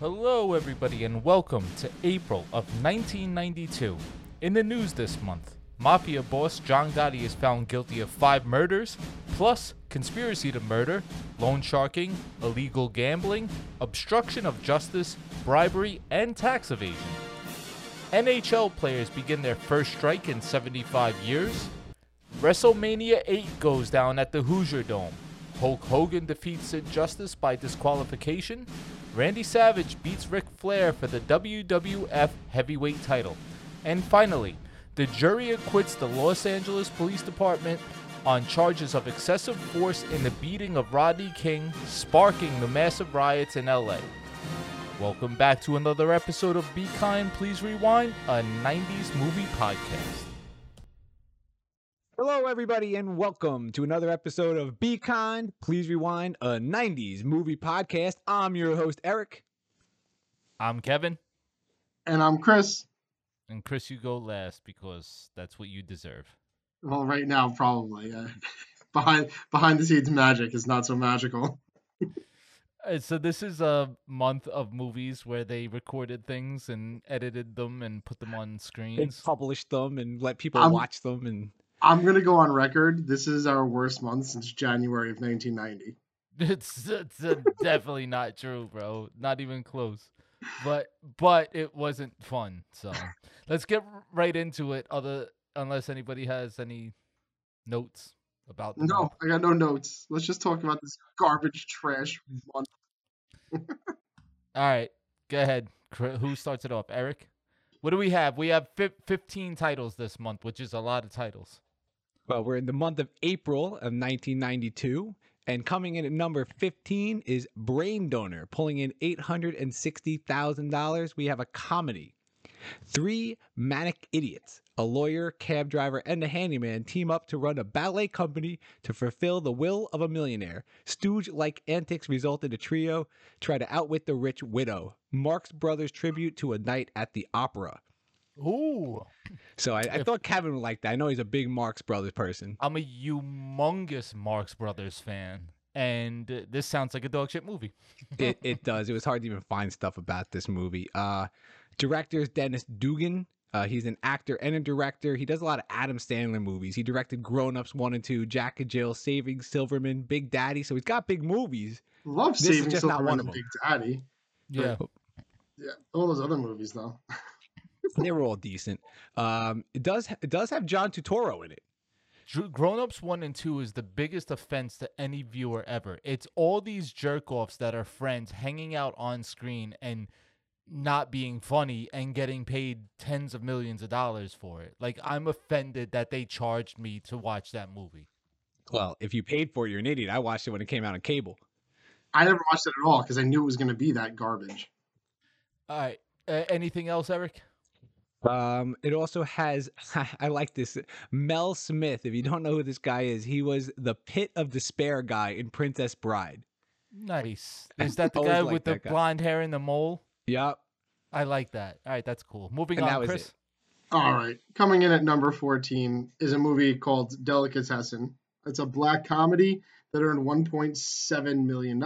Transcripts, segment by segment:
Hello, everybody, and welcome to April of 1992. In the news this month, Mafia boss John Gotti is found guilty of five murders, plus conspiracy to murder, loan sharking, illegal gambling, obstruction of justice, bribery, and tax evasion. NHL players begin their first strike in 75 years. WrestleMania 8 goes down at the Hoosier Dome. Hulk Hogan defeats Sid Justice by disqualification. Randy Savage beats Ric Flair for the WWF Heavyweight title. And finally, the jury acquits the Los Angeles Police Department on charges of excessive force in the beating of Rodney King, sparking the massive riots in LA. Welcome back to another episode of Be Kind, Please Rewind, a 90s movie podcast. Hello, everybody, and welcome to another episode of Be Kind, Please Rewind, a 90s movie podcast. I'm your host, Eric. I'm Kevin, And I'm Chris. and Chris, you go last because that's what you deserve. Well, right now, probably. Uh, behind behind the scenes magic is not so magical. Uh, So this is a month of movies where they recorded things and edited them and put them on And screens. publish them and let people I'm- watch them. And I'm gonna go on record. This is our worst month since January of 1990. It's, it's uh, definitely not true, bro. Not even close. But but it wasn't fun. So let's get right into it. Other unless anybody has any notes about No, month. I got no notes. Let's just talk about this garbage trash month. All right, go ahead. Who starts it off? Eric. What do we have? We have fif- 15 titles this month, which is a lot of titles. Well, we're in the month of April of 1992. And coming in at number 15 is Brain Donor, pulling in $860,000. We have a comedy. Three manic idiots, a lawyer, cab driver, and a handyman team up to run a ballet company to fulfill the will of a millionaire. Stooge like antics result in a trio try to outwit the rich widow. Marx Brothers tribute to a night at the opera. Ooh. So I, I If- thought Kevin would like that. I know he's a big Marx Brothers person. I'm a humongous Marx Brothers fan, and uh, this sounds like a dog shit movie. it, it does. It was hard to even find stuff about this movie. Uh, director is Dennis Dugan. Uh, he's an actor and a director. He does a lot of Adam Sandler movies. He directed Grown Ups 1 and 2, Jack and Jill, Saving Silverman, Big Daddy. So he's got big movies. Love This saving just not Silverman one and of Big Daddy. Yeah. Yeah, all those other movies though. They were all decent. Um, it does it does have John Turturro in it. Grown Ups 1 and 2 is the biggest offense to any viewer ever. It's all these jerk offs that are friends hanging out on screen and not being funny and getting paid tens of millions of dollars for it. Like, I'm offended that they charged me to watch that movie. Well, if you paid for it, you're an idiot. I watched it when it came out on cable. I never watched it at all because I knew it was gonna be that garbage. All right. Uh, anything else, Eric? Um, it also has I like this Mel Smith. If you don't know who this guy is, he was the pit of despair guy in Princess Bride. Nice. Is that the guy with the guy. blonde hair and the mole? Yep. I like that. All right, that's cool. Moving And on, Chris. All right. Coming in at number 14 is a movie called Delicatessen. It's a black comedy that earned $1.7 million.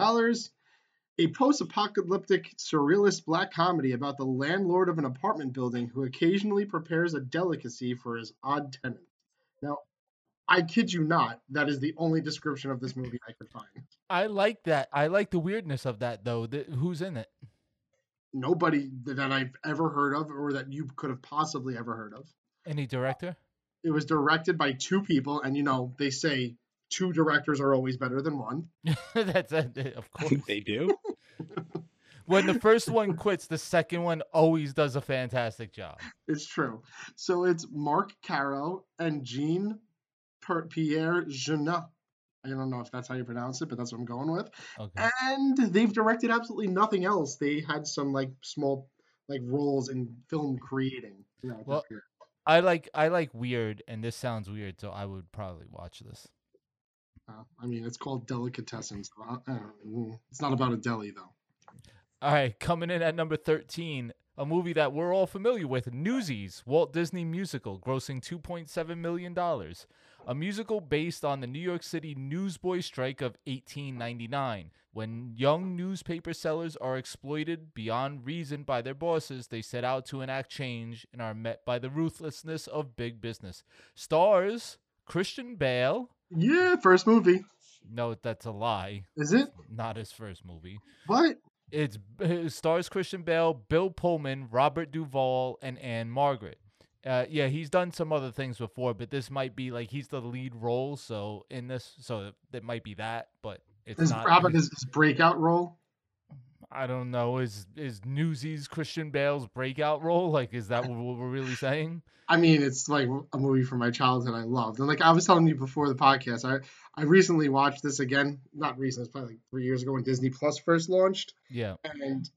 A post apocalyptic surrealist black comedy about the landlord of an apartment building who occasionally prepares a delicacy for his odd tenants. Now, I kid you not, that is the only description of this movie I could find. I like that. I like the weirdness of that, though. The, who's in it? Nobody that I've ever heard of or that you could have possibly ever heard of. Any director? It was directed by two people, and you know, they say two directors are always better than one. That's it, eh, of course. they do. when the first one quits, the second one always does a fantastic job. It's true. So it's Marc Caro and Jean per- Pierre Jeunet. I don't know if that's how you pronounce it, but that's what I'm going with. Okay. And they've directed absolutely nothing else. They had some like small like roles in film creating. throughout their Well- I like I like weird, and this sounds weird, so I would probably watch this. Uh, I mean, it's called Delicatessen. So I, I. It's not about a deli though. All right, coming in at number 13, a movie that we're all familiar with, Newsies, Walt Disney musical, grossing $2.7 million. a musical based on the New York City newsboy strike of 1899. When young newspaper sellers are exploited beyond reason by their bosses, they set out to enact change and are met by the ruthlessness of big business. Stars Christian Bale. Yeah, first movie. No, that's a lie. Is it? Not his first movie. What? It's it stars Christian Bale, Bill Pullman, Robert Duvall, and Ann-Margret. Uh, yeah, he's done some other things before, but this might be like he's the lead role. So in this, so it might be that, but it's Is not. Robert his, his breakout role? I don't know. Is is Newsies Christian Bale's breakout role? Like, is that what we're really saying? I mean, it's like a movie from my childhood I loved. And like I was telling you before the podcast, I I recently watched this again. Not recent, it's probably like three years ago when Disney Plus first launched. Yeah. And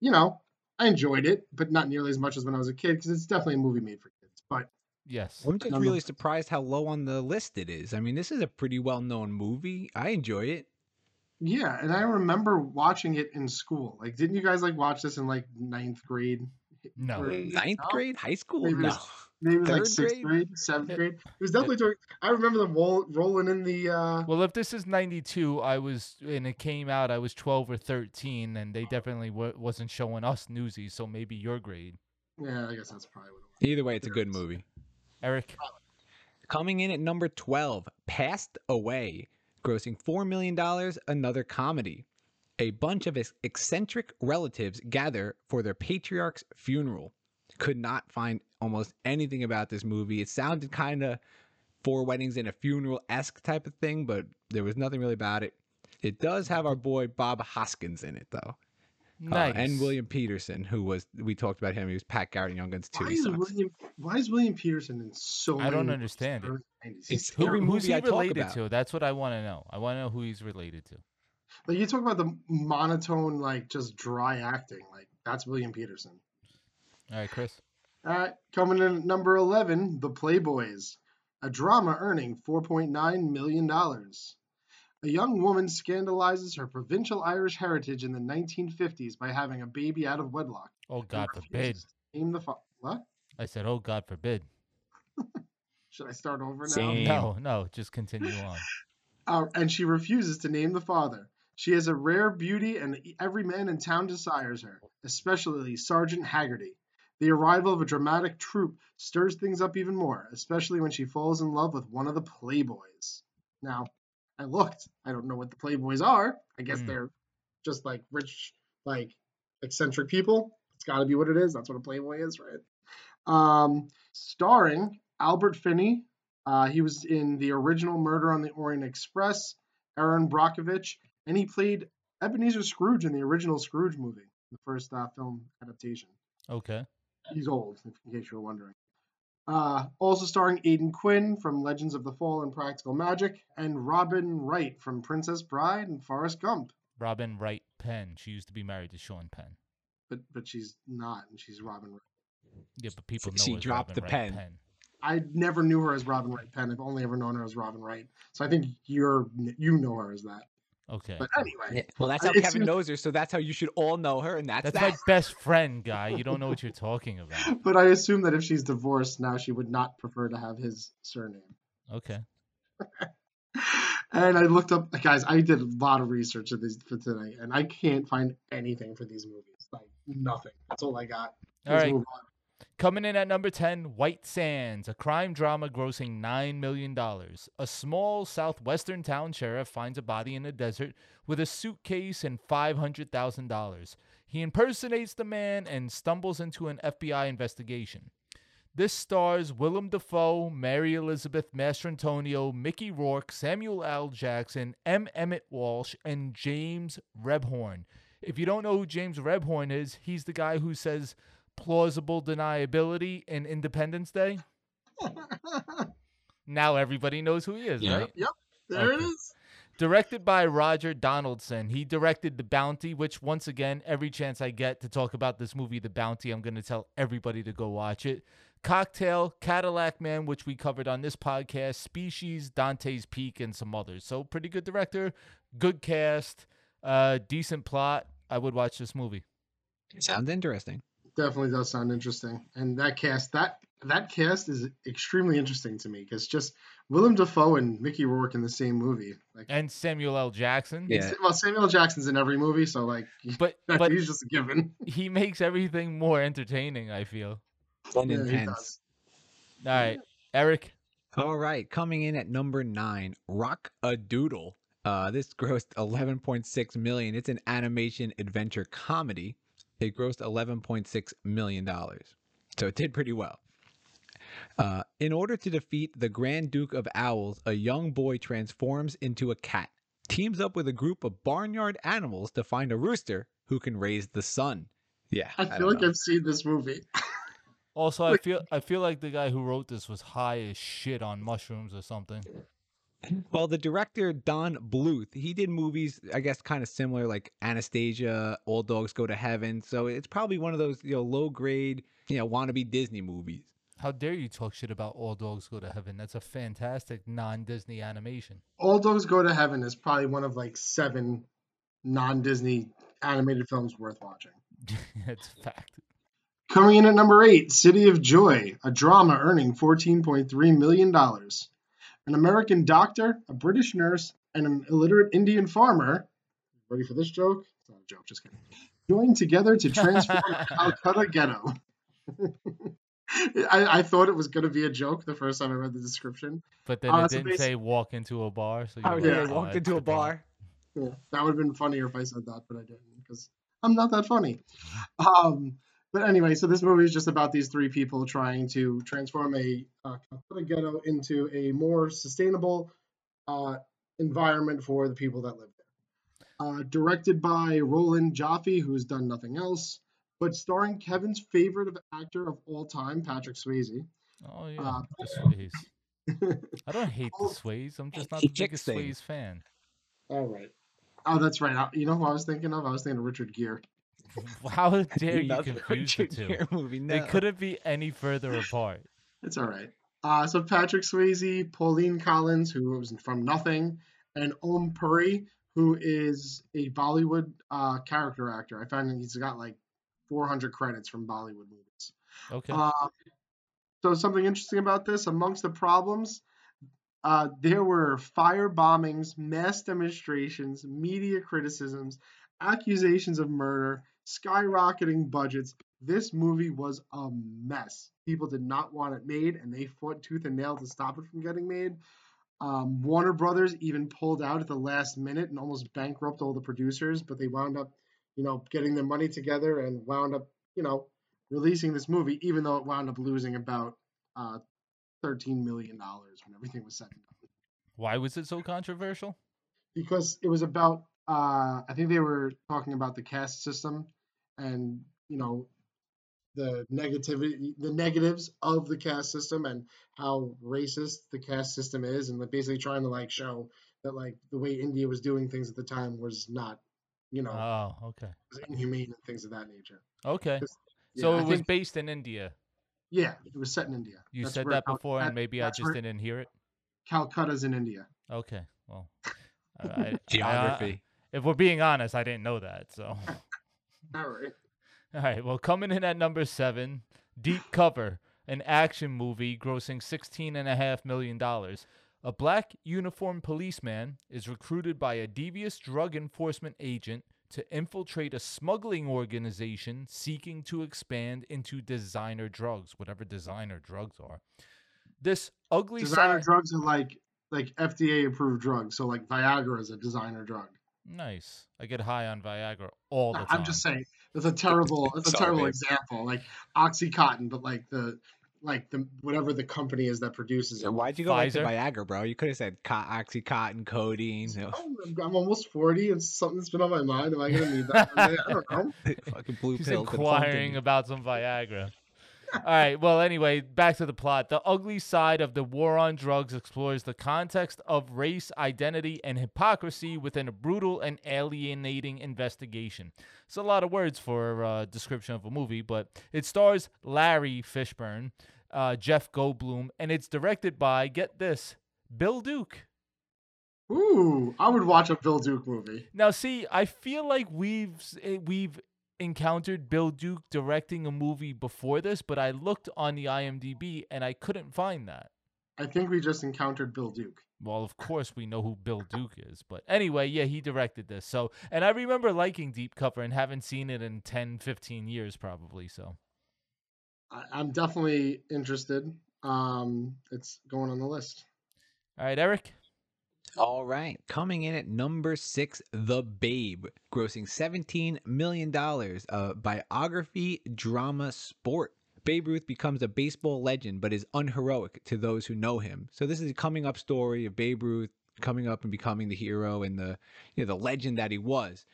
you know, I enjoyed it, but not nearly as much as when I was a kid because it's definitely a movie made for kids. But Yes. I'm just No, no. really surprised how low on the list it is. I mean, this is a pretty well known movie. I enjoy it. Yeah, and I remember watching it in school. Like, didn't you guys like watch this in like ninth grade? No. Or- Ninth no? grade? High school? Maybe it No. was- Maybe it was like sixth grade? grade, seventh grade. It was definitely during. I remember them roll, rolling in the. uh Well, if this is '92, I was and it came out, I was 12 or 13, and they definitely w- wasn't showing us Newsies. So maybe your grade, Yeah, I guess that's probably what it was. Either way, it's a good movie. Eric. Coming in at number 12, Passed Away, grossing $4 million, another comedy. A bunch of eccentric relatives gather for their patriarch's funeral. Could not find almost anything about this movie. It sounded kind of four weddings and a funeral esque type of thing, but there was nothing really about it. It does have our boy Bob Hoskins in it, though. Uh, and William Petersen, who was, we talked about him. He was Pat Garrett and Young Guns 2. Why is. William? Why is William Petersen in so? I don't many understand it. It's He's every movie Who's he I talk related about. to? That's what I want to know. I want to know who he's related to. Like you talk about the monotone, like just dry acting. Like that's William Petersen. All right, Chris. All right, coming in at number eleven, The Playboys, a drama earning four point nine million dollars. A young woman scandalizes her provincial Irish heritage in the 1950s by having a baby out of wedlock. Oh God forbid. Name the fa- what? I said, oh God forbid. Should I start over now? Same. No, no, just continue on. Uh, and she refuses to name the father. She is a rare beauty, and every man in town desires her, especially Sergeant Haggerty. The arrival of a dramatic troupe stirs things up even more, especially when she falls in love with one of the Playboys. Now, I looked. I don't know what the Playboys are. I guess Hmm. they're just like rich, like eccentric people. It's got to be what it is. That's what a Playboy is, right? Um, starring Albert Finney, uh, he was in the original Murder on the Orient Express, Erin Brockovich, and he played Ebenezer Scrooge in the original Scrooge movie, the first uh, film adaptation. Okay. He's old, in case you were wondering. Uh, also starring Aidan Quinn from Legends of the Fall and Practical Magic, and Robin Wright from Princess Bride and Forrest Gump. Robin Wright Penn. She used to be married to Sean Penn. But but she's not, and she's Robin Wright. Yeah, but people know She dropped Robin the Wright pen. Penn. I never knew her as Robin Wright Penn. I've only ever known her as Robin Wright. So I think you're you know her as that. Okay. But anyway, Well, that's how It's- Kevin knows her, so that's how you should all know her, and that's, That's that. my best friend, guy. You don't know what you're talking about. but I assume that if she's divorced now, she would not prefer to have his surname. Okay. And I looked up, guys. I did a lot of research for this for today, and I can't find anything for these movies. Like nothing. That's all I got. All Let's right. Coming in at number 10, White Sands, a crime drama grossing $9 million. A small southwestern town sheriff finds a body in the desert with a suitcase and $500,000. He impersonates the man and stumbles into an FBI investigation. This stars Willem Dafoe, Mary Elizabeth Mastrantonio, Mickey Rourke, Samuel L. Jackson, M. Emmet Walsh, and James Rebhorn. If you don't know who James Rebhorn is, he's the guy who says plausible deniability in Independence Day. Now everybody knows who he is, Yeah. right? Yep, there it Okay. is. Directed by Roger Donaldson. He directed The Bounty, which, once again, every chance I get to talk about this movie, The Bounty, I'm going to tell everybody to go watch it. Cocktail, Cadillac Man, which we covered on this podcast, Species, Dante's Peak, and some others. So, pretty good director, good cast, uh, decent plot. I would watch this movie. Sounds interesting. Definitely does sound interesting. And that cast, that that cast is extremely interesting to me because just Willem Dafoe and Mickey Rourke in the same movie. Like, And Samuel L. Jackson. Yeah. well, Samuel Jackson's in every movie, so like, But but he's just a given. he makes everything more entertaining, I feel. and Yeah, intense. All right, Eric. All right, coming in at number nine, Rock a Doodle. Uh, this grossed 11.6 million. It's an animation adventure comedy. It grossed 11.6 million dollars, so it did pretty well. Uh, in order to defeat the Grand Duke of Owls, a young boy transforms into a cat, teams up with a group of barnyard animals to find a rooster who can raise the sun. Yeah, I don't feel like know. I've seen this movie. Also, I feel I feel like the guy who wrote this was high as shit on mushrooms or something. Well, the director Don Bluth, he did movies, I guess, kind of similar, like Anastasia, All Dogs Go to Heaven. So it's probably one of those, you know, low grade, you know, wannabe Disney movies. How dare you talk shit about All Dogs Go to Heaven? That's a fantastic non-Disney animation. All Dogs Go to Heaven is probably one of like seven non-Disney animated films worth watching. it's a fact. Coming in at number eight, City of Joy, a drama earning $14.3 million. An American doctor, a British nurse, and an illiterate Indian farmer. Ready for this joke? It's not a joke, just kidding. Joined together to transform the Calcutta ghetto. I, I thought it was going to be a joke the first time I read the description. But then Uh, it so didn't basi- say walk into a bar. So Oh, you're yeah, like, he "Oh, walked into a bar. Yeah, that would have been funnier if I said that, but I didn't because I'm not that funny. Um, but anyway, so this movie is just about these three people trying to transform a uh, Calcutta ghetto into a more sustainable uh, environment for the people that live there. Uh, directed by Roland Jaffe, who's done nothing else, but starring Kevin's favorite of actor of all time, Patrick Swayze. Oh yeah, Uh, the Sways. I don't hate the Oh, Sways. I'm just not the biggest Swayze fan. all right. Oh, that's right. Uh, You know who I was thinking of? I was thinking of Richard Gere. How dare you confuse the two? Movie. No. They couldn't be any further apart. It's all right. Uh, so Patrick Swayze, Pauline Collins, who was from Nothing, and Om Puri, who is a Bollywood uh, character actor. I found that he's got like 400 credits from Bollywood movies. Okay. Uh, so something interesting about this, amongst the problems, uh, there were fire bombings, mass demonstrations, media criticisms, accusations of murder, skyrocketing budgets. This movie was a mess. People did not want it made, and they fought tooth and nail to stop it from getting made. Um, Warner Brothers even pulled out at the last minute and almost bankrupt all the producers, but they wound up, you know, getting their money together and wound up, you know, releasing this movie, even though it wound up losing about uh, thirteen million dollars when everything was said and done, Why was it so controversial? because it was about. Uh, I think they were talking about the caste system, and you know, the negativity, the negatives of the caste system, and how racist the caste system is, and like basically trying to like show that like the way India was doing things at the time was not, you know, Oh, okay. was inhumane and things of that nature. Okay. Just- So Yeah, I it was think- based in India. yeah, it was set in India. You That's said where that Cal- before, and maybe I just where didn't hear it. Calcutta's in India. Okay. Well, I- I- I- Geography. If we're being honest, I didn't know that. So, All right. all right. Well, coming in at number seven, Deep Cover, an action movie grossing sixteen and a half million dollars. A black uniformed policeman is recruited by a devious drug enforcement agent to infiltrate a smuggling organization seeking to expand into designer drugs, whatever designer drugs are. This ugly Designer sci- drugs are like like FDA approved drugs. So like Viagra is a designer drug. Nice. I get high on Viagra all the time. I'm just saying it's a terrible it's a Sorry, terrible babe. example. Like OxyContin, but like the like the whatever the company is that produces it. Why'd you go back to Viagra, bro? You could have said co- oxycontin, codeine. you know, Oh, I'm- I'm almost 40. and something that's been on my mind. Am I gonna need that? one day? I don't know. fucking blue He's pills. and inquiring pumpkin. about some Viagra. All right. Well, anyway, back to the plot. The ugly side of the war on drugs explores the context of race, identity, and hypocrisy within a brutal and alienating investigation. It's a lot of words for a description of a movie, but it stars Larry Fishburne, uh, Jeff Goldblum, and it's directed by, get this, Bill Duke. Ooh, I would watch a Bill Duke movie. Now, see, I feel like we've eh, we've encountered Bill Duke directing a movie before this, but I looked on the IMDb and I couldn't find that. I think we just encountered Bill Duke. Well, of course we know who Bill Duke is, but anyway, yeah, he directed this. So, and I remember liking Deep Cover and haven't seen it in 10, 15 years probably, so. I, I'm definitely interested. Um, it's going on the list. All right, Eric. All right, coming in at number six, The Babe, grossing $17 million, a biography drama sport. Babe Ruth becomes a baseball legend, but is unheroic to those who know him. So this is a coming up story of Babe Ruth coming up and becoming the hero and the you know the legend that he was.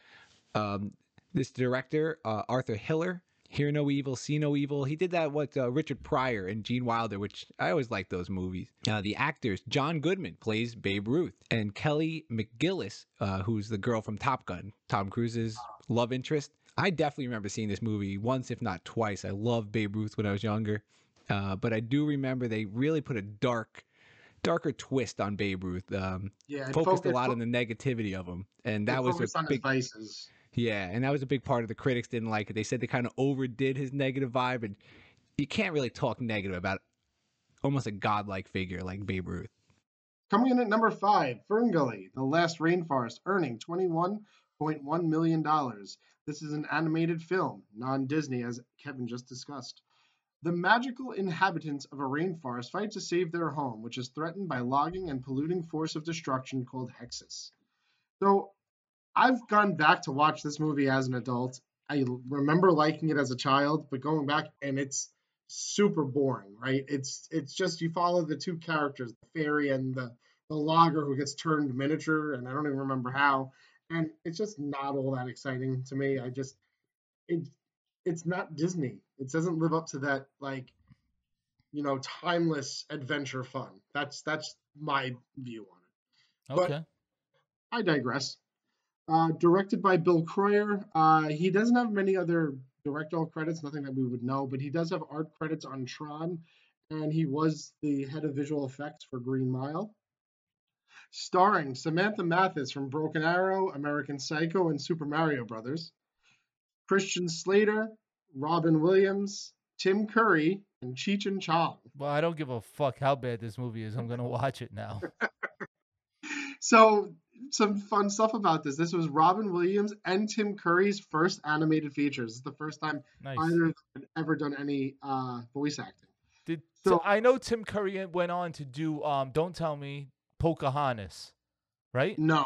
Um, this director, uh, Arthur Hiller, Hear No Evil, See No Evil. He did that with uh, Richard Pryor and Gene Wilder, which I always like those movies. Uh, the actors, John Goodman plays Babe Ruth, and Kelly McGillis, uh, who's the girl from Top Gun, Tom Cruise's love interest. I definitely remember seeing this movie once, if not twice. I loved Babe Ruth when I was younger, uh, but I do remember they really put a dark, darker twist on Babe Ruth. Um, Yeah, focused fo- a lot it on the negativity of him, and that was a big his vices. Yeah, and that was a big part of the critics didn't like it. They said they kind of overdid his negative vibe, and you can't really talk negative about almost a godlike figure like Babe Ruth. Coming in at number five, Ferngully, The Last Rainforest, earning $21.1 million. This is an animated film, non Disney, as Kevin just discussed. The magical inhabitants of a rainforest fight to save their home, which is threatened by logging and polluting force of destruction called Hexxus. So I've gone back to watch this movie as an adult. I remember liking it as a child, but going back and it's super boring, right? It's it's just you follow the two characters, the fairy and the the logger who gets turned miniature, and I don't even remember how. And it's just not all that exciting to me. I just it it's not Disney. It doesn't live up to that like you know timeless adventure fun. That's that's my view on it. But- Okay. I digress. Uh, directed by Bill Kroyer. Uh, he doesn't have many other directorial credits, nothing that we would know, but he does have art credits on Tron, and he was the head of visual effects for Green Mile. Starring Samantha Mathis from Broken Arrow, American Psycho, and Super Mario Brothers, Christian Slater, Robin Williams, Tim Curry, and Cheech and Chong. Well, I don't give a fuck how bad this movie is. I'm going to watch it now. So some fun stuff about this. This was Robin Williams and Tim Curry's first animated features. It's the first time Nice. either of them had ever done any uh, voice acting. Did so- so I know Tim Curry went on to do um Don't Tell Me Pocahontas, right? No,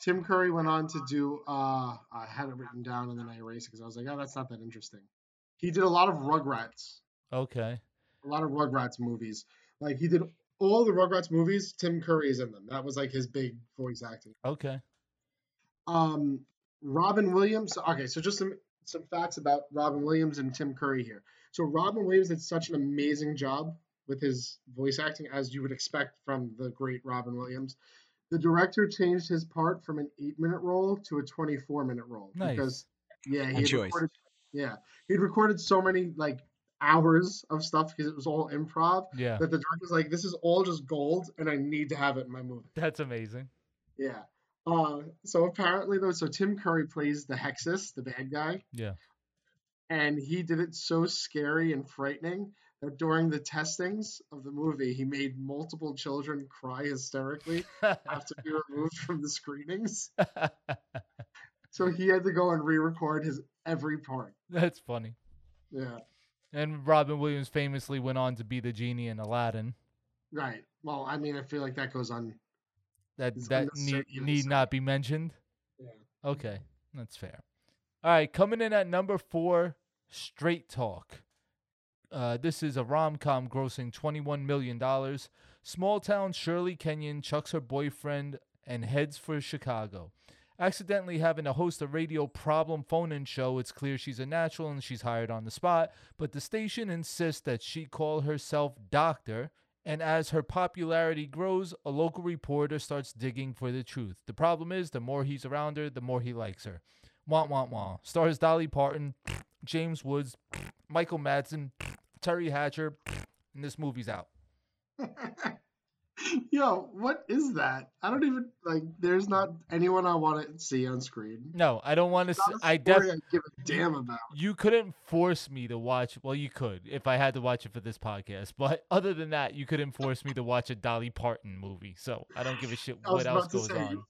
Tim Curry went on to do. Uh, I had it written down and then I erased it because I was like, oh, that's not that interesting. He did a lot of Rugrats, Okay. a lot of Rugrats movies. Like he did all the Rugrats movies. Tim Curry is in them. That was like his big voice acting. Okay. Um, Robin Williams. Okay, so just some some facts about Robin Williams and Tim Curry here. So Robin Williams did such an amazing job with his voice acting, as you would expect from the great Robin Williams. The director changed his part from an eight-minute role to a 24-minute role Nice. because, yeah, he had recorded, yeah, he'd recorded so many like hours of stuff because it was all improv Yeah. that the director's like, this is all just gold, and I need to have it in my movie. That's amazing. Yeah. Uh, so apparently though, so Tim Curry plays the Hexxus, the bad guy, Yeah. and he did it so scary and frightening that during the testings of the movie, he made multiple children cry hysterically after be removed from the screenings. So he had to go and re-record his every part. That's funny. Yeah. And Robin Williams famously went on to be the genie in Aladdin. Right. Well, I mean, I feel like that goes on. That that need, need not be mentioned. Yeah. Okay, that's fair. All right, coming in at number four, Straight Talk. Uh, this is a rom com grossing $21 million. Small town Shirley Kenyon chucks her boyfriend and heads for Chicago. Accidentally having to host a radio problem phone in show, it's clear she's a natural and she's hired on the spot, but the station insists that she call herself Doctor. And as her popularity grows, a local reporter starts digging for the truth. The problem is, the more he's around her, the more he likes her. Wah wah wah. Stars Dolly Parton, James Woods, Michael Madsen, Teri Hatcher, and this movie's out. Yo, what is that? I don't even like. There's not anyone I want to see on screen. No, I don't want to. A I story def- give a damn about. You couldn't force me to watch. Well, you could if I had to watch it for this podcast. But other than that, you couldn't force me to watch a Dolly Parton movie. So I don't give a shit what else goes say, on.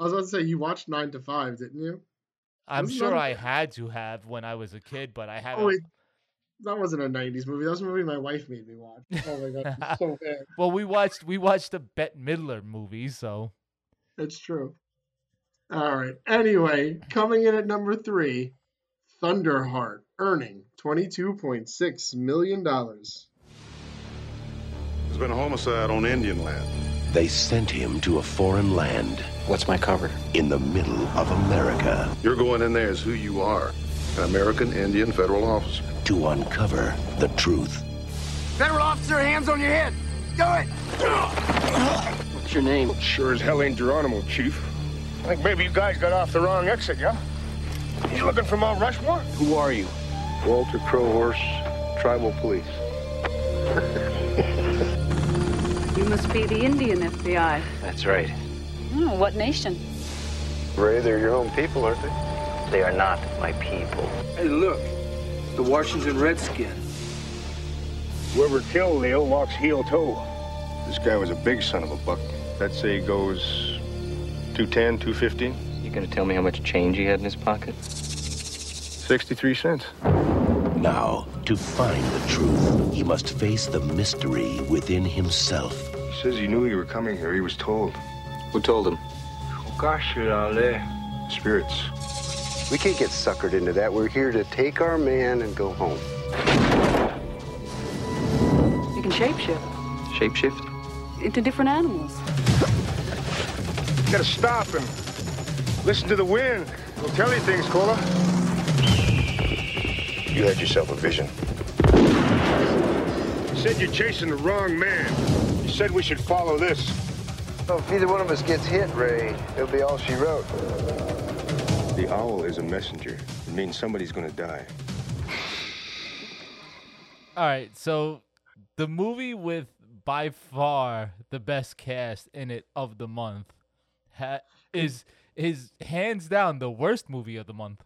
I was about to say you watched Nine to Five, didn't you? I'm wasn't sure I had to have when I was a kid, but I oh, haven't. Oh that wasn't a '90s movie. That was a movie my wife made me watch. Oh my god, it's so bad. Well, we watched we watched the Bette Midler movie, so It's true. All right. Anyway, coming in at number three, Thunderheart, earning twenty-two point six million dollars. There's been a homicide on Indian land. They sent him to a foreign land What's my cover? in the middle of America You're going in there as who you are an American Indian federal officer. To uncover the truth. Federal officer, hands on your head. Do it. What's your name? Sure as hell ain't Geronimo, Chief. I think maybe you guys got off the wrong exit, yeah? You looking for Mount Rushmore? Who are you? Walter Crowhorse, Tribal Police. You must be the Indian FBI. That's right. Oh, what nation? Ray, they're your own people, aren't they? They are not my people. Hey, look. The Washington Redskins. Whoever killed Leo walks heel toe. This guy was a big son of a buck. That say he goes 210, 215, You gonna tell me how much change he had in his pocket? 63 cents. Now, to find the truth, he must face the mystery within himself. He says he knew you were coming here. He was told. Who told him? Gosh, you're out there. Spirits. We can't get suckered into that. We're here to take our man and go home. You can shapeshift Shapeshift? into different animals. You gotta stop and listen to the wind. We'll tell you things, Cola. You had yourself a vision. You said you're chasing the wrong man. You said we should follow this. Well, if either one of us gets hit, Ray, it'll be all she wrote. The owl is a messenger. It means somebody's gonna die. all right. So the movie with by far the best cast in it of the month ha- is is hands down the worst movie of the month.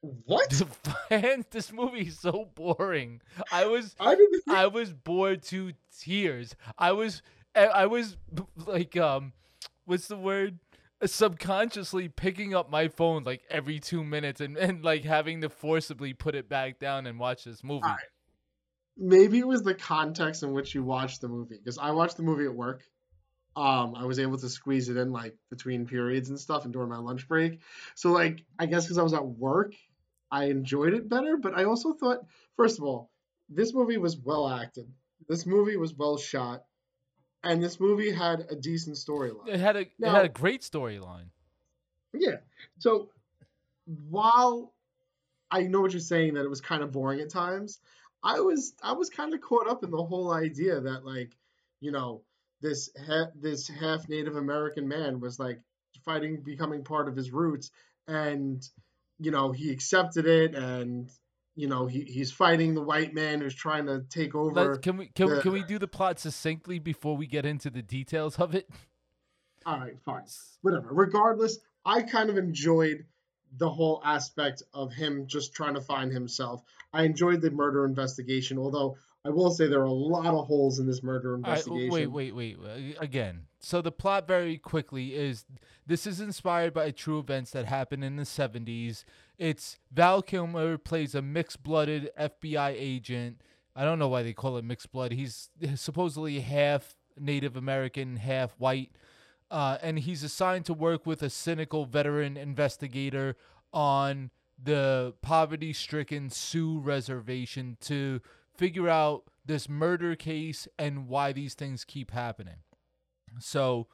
What? Hands, this movie is so boring. I was I didn't. I was bored to tears. I was I I was like um what's the word? Subconsciously picking up my phone like every two minutes and, and like having to forcibly put it back down and watch this movie. Maybe it was the context in which you watched the movie because I watched the movie at work. Um, I was able to squeeze it in like between periods and stuff and during my lunch break. So like I guess because I was at work, I enjoyed it better. But I also thought, first of all, this movie was well acted. This movie was well shot, and this movie had a decent storyline. It had a it had a great storyline. Yeah. So while I know what you're saying that it was kind of boring at times, I was I was kind of caught up in the whole idea that like, you know, this ha- this half Native American man was like fighting becoming part of his roots and you know, he accepted it and you know, he, he's fighting the white man who's trying to take over. Let's, can we can, we the- can we do the plot succinctly before we get into the details of it? All right, fine. Whatever. Regardless, I kind of enjoyed the whole aspect of him just trying to find himself. I enjoyed the murder investigation, although I will say there are a lot of holes in this murder investigation. wait, wait, wait. wait, Again, so the plot very quickly is this is inspired by true events that happened in the 70s. It's Val Kilmer plays a mixed-blooded FBI agent. I don't know why they call it mixed blood. He's supposedly half Native American, half white. Uh, and he's assigned to work with a cynical veteran investigator on the poverty stricken Sioux reservation to figure out this murder case and why these things keep happening. So,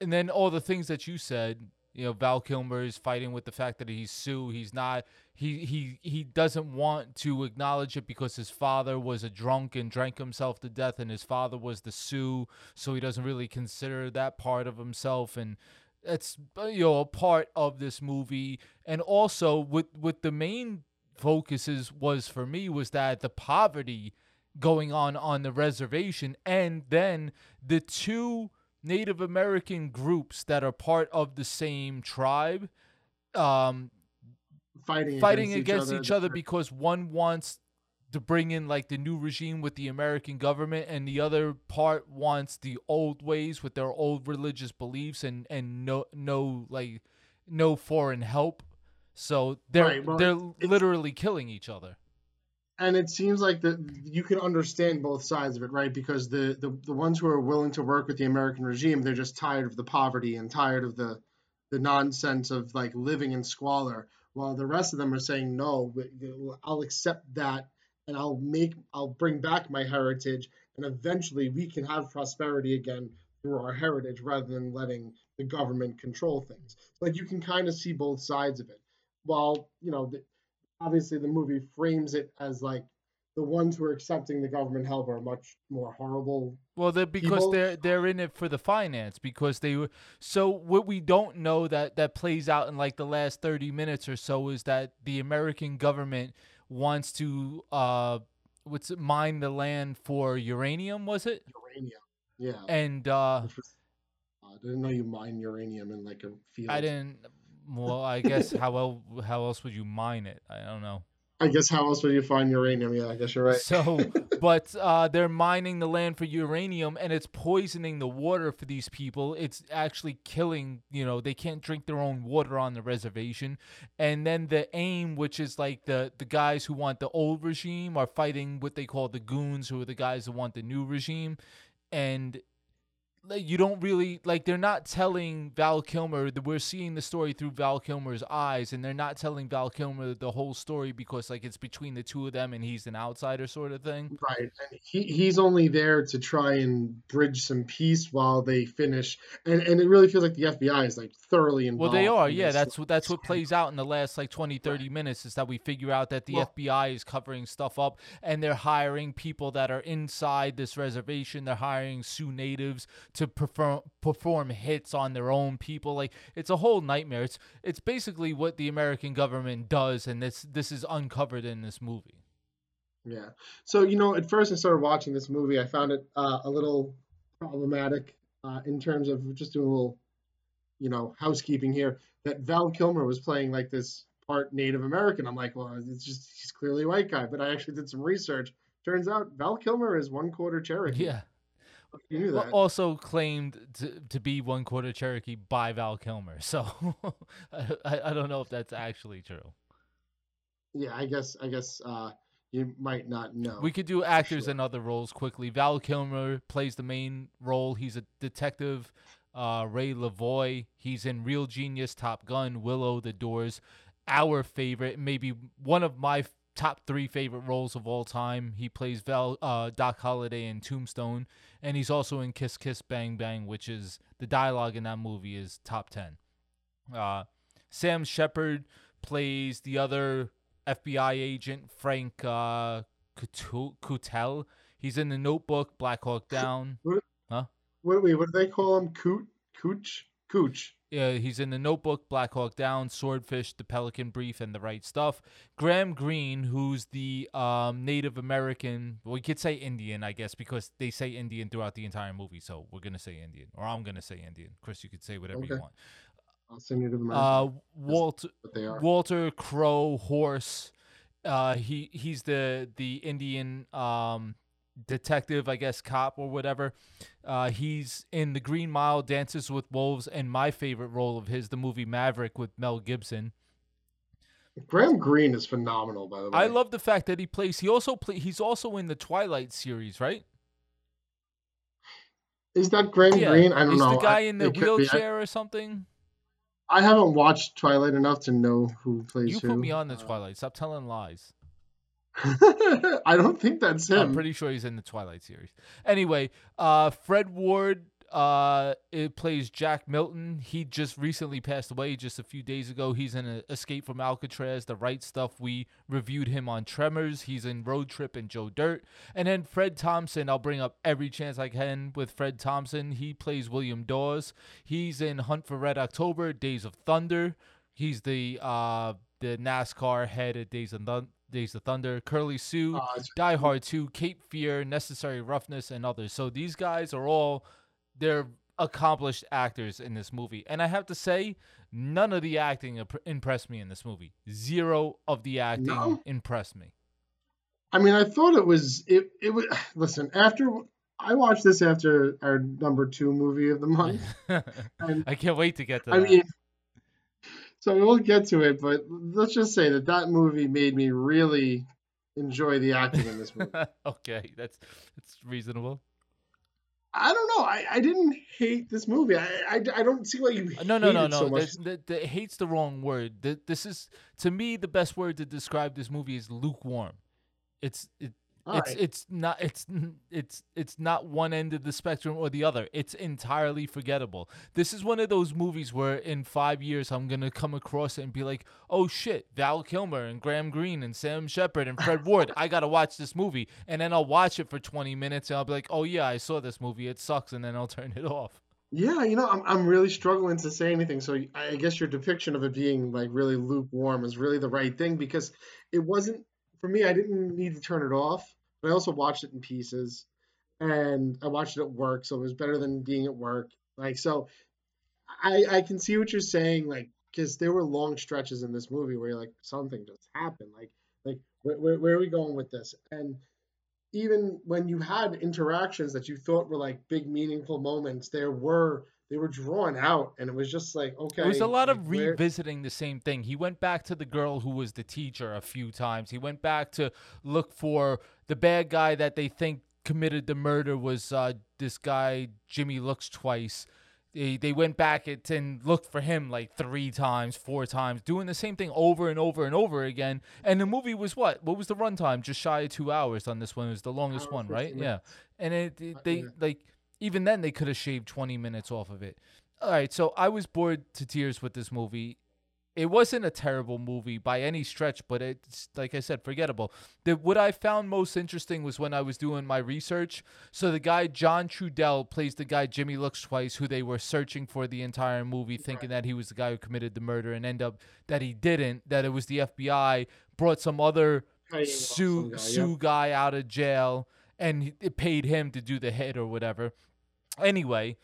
and then all the things that you said, you know, Val Kilmer is fighting with the fact that he's Sioux. He's not. He he he doesn't want to acknowledge it because his father was a drunk and drank himself to death, and his father was the Sioux, so he doesn't really consider that part of himself. And it's you know a part of this movie, and also with with the main focuses was for me was that the poverty going on on the reservation, and then the two Native American groups that are part of the same tribe, um, fighting fighting against, against each other because one wants to bring in like the new regime with the American government and the other part wants the old ways with their old religious beliefs and and no no like no foreign help. So they're Right, well, they're literally killing each other. And it seems like that you can understand both sides of it, right? Because the, the the ones who are willing to work with the American regime, they're just tired of the poverty and tired of the the nonsense of like living in squalor, while the rest of them are saying, no, I'll accept that and I'll make I'll bring back my heritage, and eventually we can have prosperity again through our heritage rather than letting the government control things. Like you can kind of see both sides of it. While you know, obviously the movie frames it as like the ones who are accepting the government help are much more horrible. Well, they're because people- they're they're in it for the finance because they were so what we don't know that that plays out in like the last 30 minutes or so is that the American government wants to uh what's it mine the land for uranium was it? Uranium. Yeah. And uh was, I didn't know you mine uranium in like a field. I didn't well, I guess how el- how else would you mine it? I don't know. I guess how else would you find uranium? Yeah, I guess you're right. So, but uh, they're mining the land for uranium, and it's poisoning the water for these people. It's actually killing. You know, they can't drink their own water on the reservation. And then the AIM, which is like the the guys who want the old regime, are fighting what they call the goons, who are the guys who want the new regime. And like you don't really like they're not telling Val Kilmer that we're seeing the story through Val Kilmer's eyes and they're not telling Val Kilmer the whole story because like it's between the two of them and he's an outsider sort of thing. Right. And he, he's only there to try and bridge some peace while they finish. And and it really feels like the FBI is like thoroughly involved. Well they are. in Yeah, that's what that's what plays out in the last like 20 30 minutes is that we figure out that the Well- FBI is covering stuff up and they're hiring people that are inside this reservation. They're hiring Sioux natives to perform perform hits on their own people. Like it's a whole nightmare. It's it's basically what the American government does and this this is uncovered in this movie. Yeah. So, you know, at first I started watching this movie, I found it uh, a little problematic uh, in terms of just doing a little, you know, housekeeping here. That Val Kilmer was playing like this part Native American. I'm like, well, it's just, he's clearly a white guy. But I actually did some research. Turns out Val Kilmer is one quarter Cherokee. Yeah. You knew Well, that. Also claimed to, to be one quarter Cherokee by Val Kilmer. So I, I don't know if that's actually true. Yeah, I guess, I guess uh, you might not know. We could do actors and other roles quickly. Val Kilmer plays the main role. He's a detective. Uh, Ray Levoi. He's in Real Genius, Top Gun, Willow, The Doors. Our favorite, maybe one of my top three favorite roles of all time. He plays Val uh, Doc Holliday in Tombstone, and he's also in Kiss Kiss Bang Bang, which is the dialogue in that movie is top ten. Uh, Sam Shepard plays the other FBI agent, Frank uh, Coutelle. He's in The Notebook, Black Hawk Down. What, Huh? what, wait, what do they call him? Coot? Cooch? Cooch. Yeah, he's in The Notebook, Black Hawk Down, Swordfish, The Pelican Brief, and The Right Stuff. Graham Greene, who's the um, Native American, well, we could say Indian, I guess, because they say Indian throughout the entire movie. So we're gonna say Indian, or I'm gonna say Indian. Chris, you could say whatever you want. I'll you to the Uh, Walter what they are. Walter Crow Horse. Uh, he he's the the Indian um detective, I guess, cop or whatever. Uh, he's in The Green Mile, Dances with Wolves, and my favorite role of his, the movie Maverick with Mel Gibson. Graham Greene is phenomenal, by the way. I love the fact that he plays. He also play. He's also in the Twilight series, right? Is that Graham yeah. Greene? I don't He's know. the guy I- in the. I- wheelchair or something. I haven't watched Twilight enough to know who plays You who. put me on the Twilight. Stop telling lies. I don't think that's him. I'm pretty sure he's in the Twilight series. Anyway, uh, Fred Ward uh, it plays Jack Milton. He just recently passed away just a few days ago. He's in Escape from Alcatraz, The Right Stuff. We reviewed him on Tremors. He's in Road Trip and Joe Dirt. And then Fred Thompson, I'll bring up every chance I can with Fred Thompson. He plays William Dawes. He's in Hunt for Red October, Days of Thunder. He's the uh, the NASCAR head at Days of Thun- Days of Thunder, Curly Sue, oh, it's- Die Hard 2, Cape Fear, Necessary Roughness, and others. So these guys are all they're accomplished actors in this movie, and I have to say, none of the acting impressed me in this movie. Zero of the acting No? impressed me. I mean, I thought it was it. It was listen after I watched this after our number two movie of the month. And- I can't wait to get to I that. mean, so we'll get to it, but let's just say that that movie made me really enjoy the acting in this movie. okay, that's that's reasonable. I don't know. I, I didn't hate this movie. I, I, I don't see why you Uh, No, no, no, no. so. This- the, the, hate's the wrong word. The, this is to me the best word to describe this movie is lukewarm. It's it, All it's right. it's not it's it's it's not one end of the spectrum or the other. It's entirely forgettable. This is one of those movies where in five years I'm gonna come across it and be like, oh shit, Val Kilmer and Graham Greene and Sam Shepard and Fred Ward. I gotta watch this movie, and then I'll watch it for 20 minutes and I'll be like, oh yeah, I saw this movie. It sucks, and then I'll turn it off. Yeah, you know, I'm I'm really struggling to say anything. So I guess your depiction of it being like really lukewarm is really the right thing because it wasn't for me. I didn't need to turn it off, but I also watched it in pieces, and I watched it at work, so it was better than being at work. Like so, I I can see what you're saying, like because there were long stretches in this movie where like something just happened, like like where where, where are we going with this? And even when you had interactions that you thought were like big meaningful moments there were they were drawn out and it was just like okay It was a lot like, of where- revisiting the same thing. He went back to the girl who was the teacher a few times. He went back to look for the bad guy that they think committed the murder was uh, this guy Jimmy Looks twice. They, they went back at, and looked for him like three times, four times, doing the same thing over and over and over again. And the movie was what? What was the runtime? Just shy of two hours on this one. It was the longest Hour, one, right? Yeah. And it, it- they like even then they could have shaved 20 minutes off of it. All right, so I was bored to tears with this movie. It wasn't a terrible movie by any stretch, but it's like I said, forgettable. The, what I found most interesting was when I was doing my research. So the guy John Trudell plays the guy Jimmy Looks Twice, who they were searching for the entire movie, thinking that he was the guy who committed the murder, and end up that he didn't. That it was the FBI brought some other Paying Sue guy, Sue guy out of jail, and it paid him to do the hit or whatever. Anyway,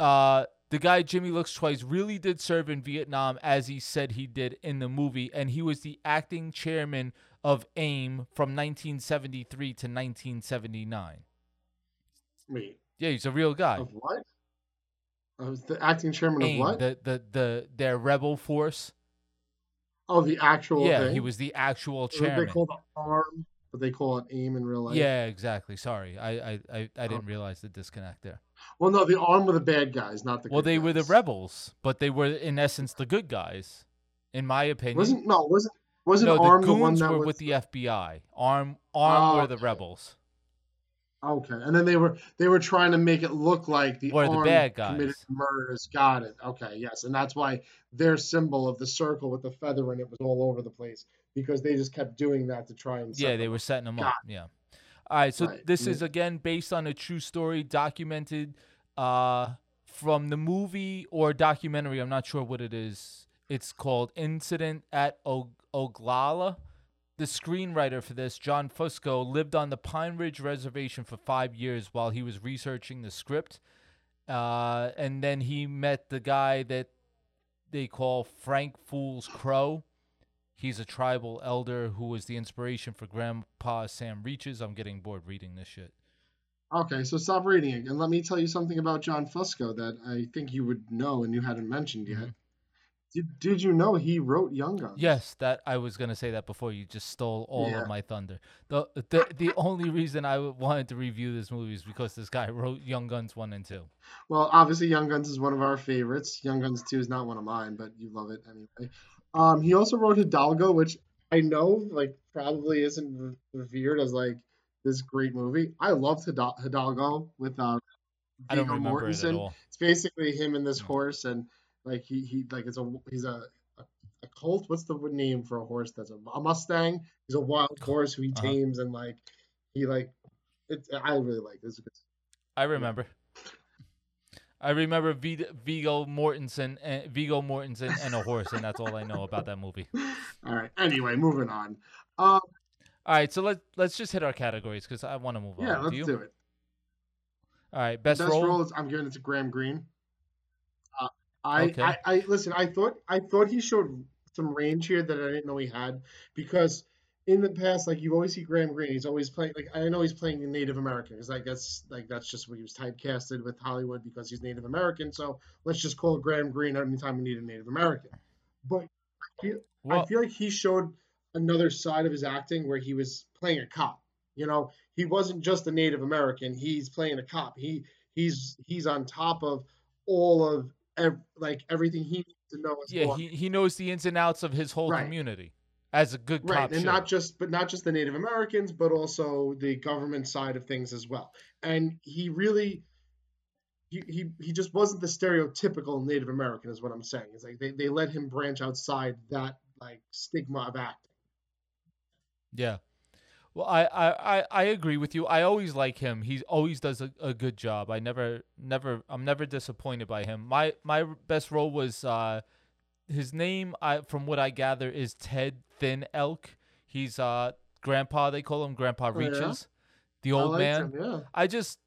uh, the guy Jimmy Looks Twice really did serve in Vietnam as he said he did in the movie, and he was the acting chairman of AIM from 1973 to 1979. wait Yeah, he's a real guy. of what I was the acting chairman of what the, the the their rebel force. oh the actual yeah, thing? he was the actual What they chairman. call the arm but they call it aim in real life Yeah, exactly. Sorry, I I, I, I oh. didn't realize the disconnect there. well no the arm were the bad guys not the Well, they were the rebels, but they were in essence the good guys, in my opinion. wasn't no wasn't wasn't no, arm the goons one that were was with the FBI. Arm, arm Oh, were the okay. rebels. Okay, and then they were they were trying to make it look like the Were the bad committed guys. murders. Got it. Okay, yes, and that's why their symbol of the circle with the feather in it was all over the place because they just kept doing that to try and. Yeah, they were setting them Got up. Yeah. All right, so Right, this yeah. is again based on a true story, documented uh, from the movie or documentary. I'm not sure what it is. It's called Incident at Og- Oglala. The screenwriter for this, John Fusco, lived on the Pine Ridge Reservation for five years while he was researching the script. Uh, and then he met the guy that they call Frank Fool's Crow. He's a tribal elder who was the inspiration for Grandpa Sam Reaches. I'm getting bored reading this shit. Okay, so stop reading it and let me tell you something about John Fusco that I think you would know and you hadn't mentioned yet. Mm-hmm. Did, did you know he wrote Young Guns? Yes, that I was gonna say that before. You just stole all Yeah. of my thunder. The the the only reason I wanted to review this movie is because this guy wrote Young Guns one and two. Well, obviously, Young Guns is one of our favorites. Young Guns 2 is not one of mine, but you love it anyway. Um, he also wrote Hidalgo, which I know like probably isn't revered as like this great movie. I loved Hidal- Hidalgo with uh, Viggo remember it Mortensen. It's basically him and this horse, and like he he like it's a he's a a, a colt. What's the name for a horse that's a, a Mustang? He's a wild horse who he Uh-huh. tames and like he like it. I really like this. I remember. I remember v- Viggo Mortensen and Viggo Mortensen and a horse, and that's all I know about that movie. All right. Anyway, moving on. Um, All right, so let let's just hit our categories because I want to move yeah, on. Yeah, let's do, do it. All right, best, Best role. role is I'm giving it to Graham Greene. Uh, I, Okay. I, I listen. I thought I thought he showed some range here that I didn't know he had because in the past, like you always see Graham Greene, he's always playing. Like I know he's playing Native American because I guess like that's just what he was typecasted with Hollywood because he's Native American. So let's just call Graham Greene anytime we need a Native American. But I feel, I feel like he showed another side of his acting where he was playing a cop. You know, he wasn't just a Native American. He's playing a cop. He he's he's on top of all of ev- like everything he needs to know. Yeah, he, he knows the ins and outs of his whole Right. community as a good right cop and should. not just but not just the native americans but also the government side of things as well and he really he, he, he just wasn't the stereotypical native american is what i'm saying it's like they, they let him branch outside that like stigma of acting Yeah. Well, I, I, I, I agree with you. I always like him. He always does a, a good job. I never never I'm never disappointed by him. My my best role was uh his name I from what I gather is Ted Thin Elk. He's uh grandpa they call him Grandpa Oh, yeah? Reaches. The old man. him, yeah. I just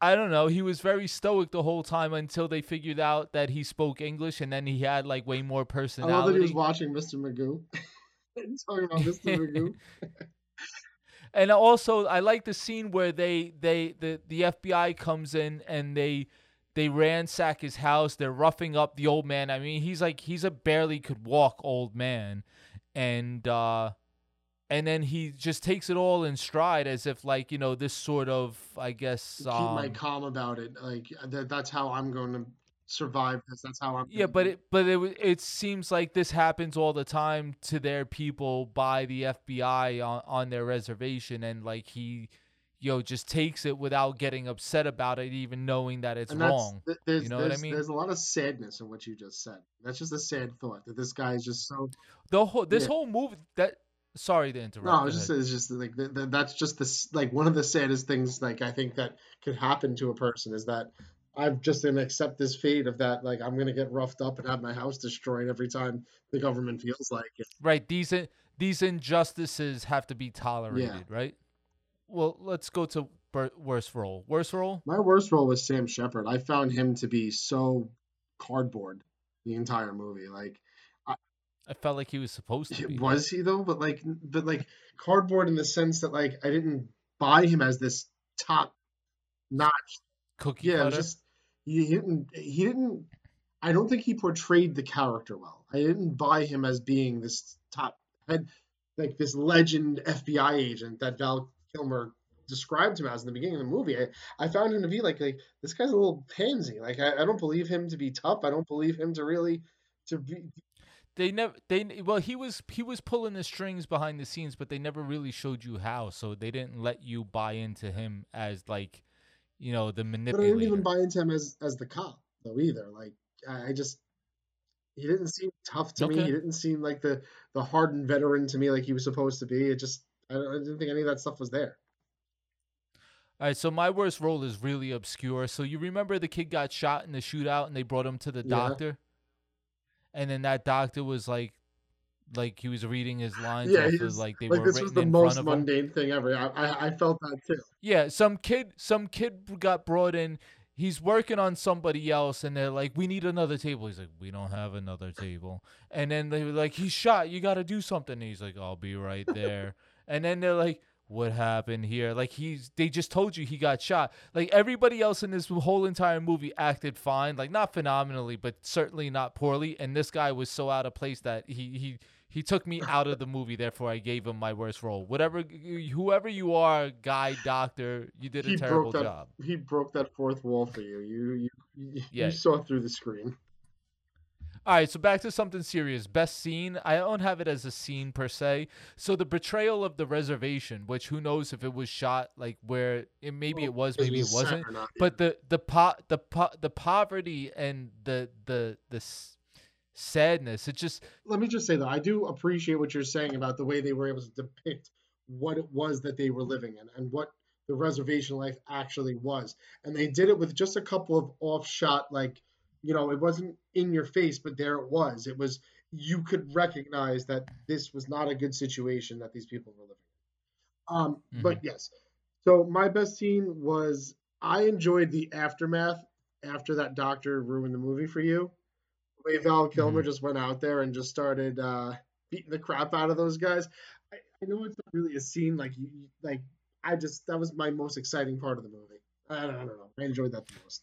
I don't know. He was very stoic the whole time until they figured out that he spoke English and then he had like way more i personality. love that he was watching mr magoo talking about mr magoo And also, I like the scene where they they the the FBI comes in and they they ransack his house. They're roughing up the old man. I mean, he's like he's a barely could walk old man, and uh, and then he just takes it all in stride as if like you know this sort of I guess keep my um, calm about it like that, that's how i'm going to survive this that's how i'm Yeah, but it but it it seems like this happens all the time to their people by the FBI on on their reservation, and like he, know, just takes it without getting upset about it, even knowing that it's wrong. you know what I mean? There's a lot of sadness in what you just said. That's just a sad thought that this guy is just so. The whole this yeah. whole movie that. Sorry to interrupt. No, I was just it's just like th- th- that's just this like one of the saddest things like I think that could happen to a person is that I'm just gonna accept this fate of that like I'm gonna get roughed up and have my house destroyed every time the government feels like it. right. These these injustices have to be tolerated, right? Well, let's go to worst role. Worst role. My worst role was Sam Shepard. I found him to be so cardboard the entire movie. Like I felt like he was supposed to be. was he though? But like, but like cardboard in the sense that like I didn't buy him as this top notch. Cookie Yeah, cutter? just he didn't. He didn't. I don't think he portrayed the character well. I didn't buy him as being this top head, like this legend FBI agent that Val Kilmer described him as in the beginning of the movie. I, I found him to be like like this guy's a little pansy. Like I, I don't believe him to be tough. I don't believe him to really to be They never they well he was he was pulling the strings behind the scenes, but they never really showed you how. So they didn't let you buy into him as like, you know, the manipulator But I didn't even buy into him as as the cop though either. Like I, I just he didn't seem tough to me. He didn't seem like the the hardened veteran to me like he was supposed to be. It just I, I didn't think any of that stuff was there. All right, so my worst role is really obscure. So you remember the kid got shot in the shootout and they brought him to the Yeah. doctor? And then that doctor was like like he was reading his lines Yeah, was- like they like were this written was the in most front of him. mundane thing ever. I, I I felt that too. Yeah, some kid some kid got brought in. He's working on somebody else and they're like, We need another table. He's like, We don't have another table. And then they were like, He's shot, you gotta do something. And he's like, I'll be right there. and then they're like, What happened here? Like he's they just told you he got shot. Like everybody else in this whole entire movie acted fine. Like not phenomenally, but certainly not poorly. And this guy was so out of place that he he he took me out of the movie, therefore I gave him my worst role. Whatever, whoever you are, guy, doctor, you did a he terrible that job. he broke that fourth wall for you. You you you, Yeah. you saw through the screen. All right, so back to something serious. Best scene. I don't have it as a scene per se. So the betrayal of the reservation, which who knows if it was shot like where it maybe it was, maybe it wasn't. Uh, or not, But the the po- the po- the poverty and the the the s- sadness. It just let me just say that I do appreciate what you're saying about the way they were able to depict what it was that they were living in and what the reservation life actually was. And they did it with just a couple of off shot, like, you know, it wasn't in your face, but there it was. It was you could recognize that this was not a good situation that these people were living in. Um, But yes, so my best scene was I enjoyed the aftermath after that doctor ruined the movie for you. The way Val Kilmer just went out there and just started uh, beating the crap out of those guys. I, I know it's not really a scene like you you- like I just that was my most exciting part of the movie. I don't, I don't know. I enjoyed that the most.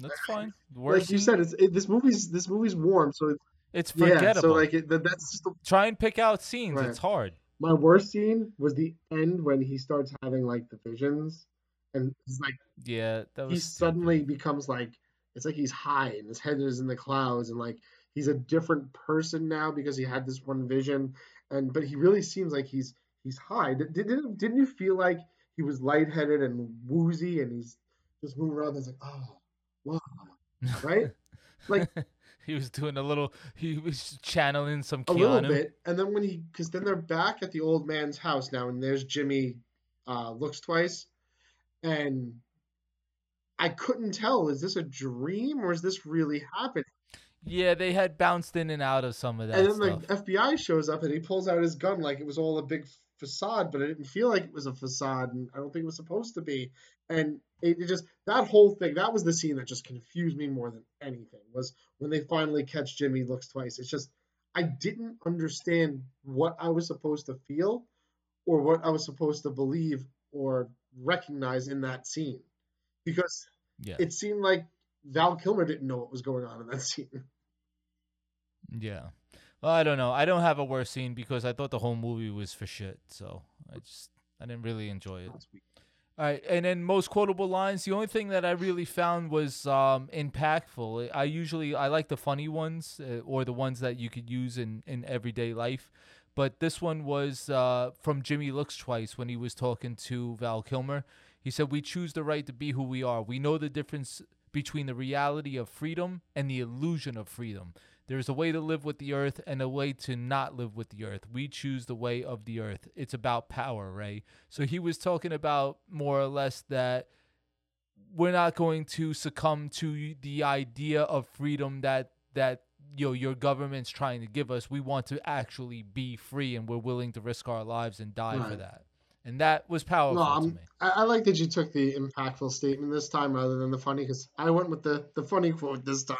That's fine. Like you said, it's it, this movie's this movie's warm, so it's It's Yeah, forgettable. so like it, that, that's just the, Try and pick out scenes. Right. It's hard. my worst scene was the end when he starts having like the visions, and it's like Yeah, that he was suddenly becomes like it's like he's high and his head is in the clouds and like he's a different person now because he had this one vision and but he really seems like he's he's high Did, didn't didn't you feel like he was lightheaded and woozy and he's just moving around and it's like oh wow right like he was doing a little. He was channeling some a little bit and then when he because then they're back at the old man's house now and there's jimmy uh looks twice and i couldn't tell is this a dream or is this really happening Yeah, they had bounced in and out of some of that and then stuff. the fbi shows up and he pulls out his gun like it was all a big facade but it didn't feel like it was a facade and i don't think it was supposed to be and it, it just that whole thing that was the scene that just confused me more than anything was when they finally catch jimmy looks twice it's just i didn't understand what i was supposed to feel or what i was supposed to believe or recognize in that scene because Yeah. it seemed like val kilmer didn't know what was going on in that scene Yeah. Well, I don't know. I don't have a worse scene because I thought the whole movie was for shit. So I just I didn't really enjoy it. And then most quotable lines. The only thing that I really found was um, impactful. I usually I like the funny ones uh, or the ones that you could use in in everyday life. But this one was uh, from Jimmy Looks Twice when he was talking to Val Kilmer. He said, "We choose the right to be who we are. We know the difference between the reality of freedom and the illusion of freedom. There is a way to live with the earth and a way to not live with the earth. We choose the way of the earth. It's about power, right? So he was talking about more or less that we're not going to succumb to the idea of freedom that that you know your government's trying to give us. We want to actually be free, and we're willing to risk our lives and die for that. And that was powerful No, to me. I, I like that you took the impactful statement this time rather than the funny because I went with the, the funny quote this time.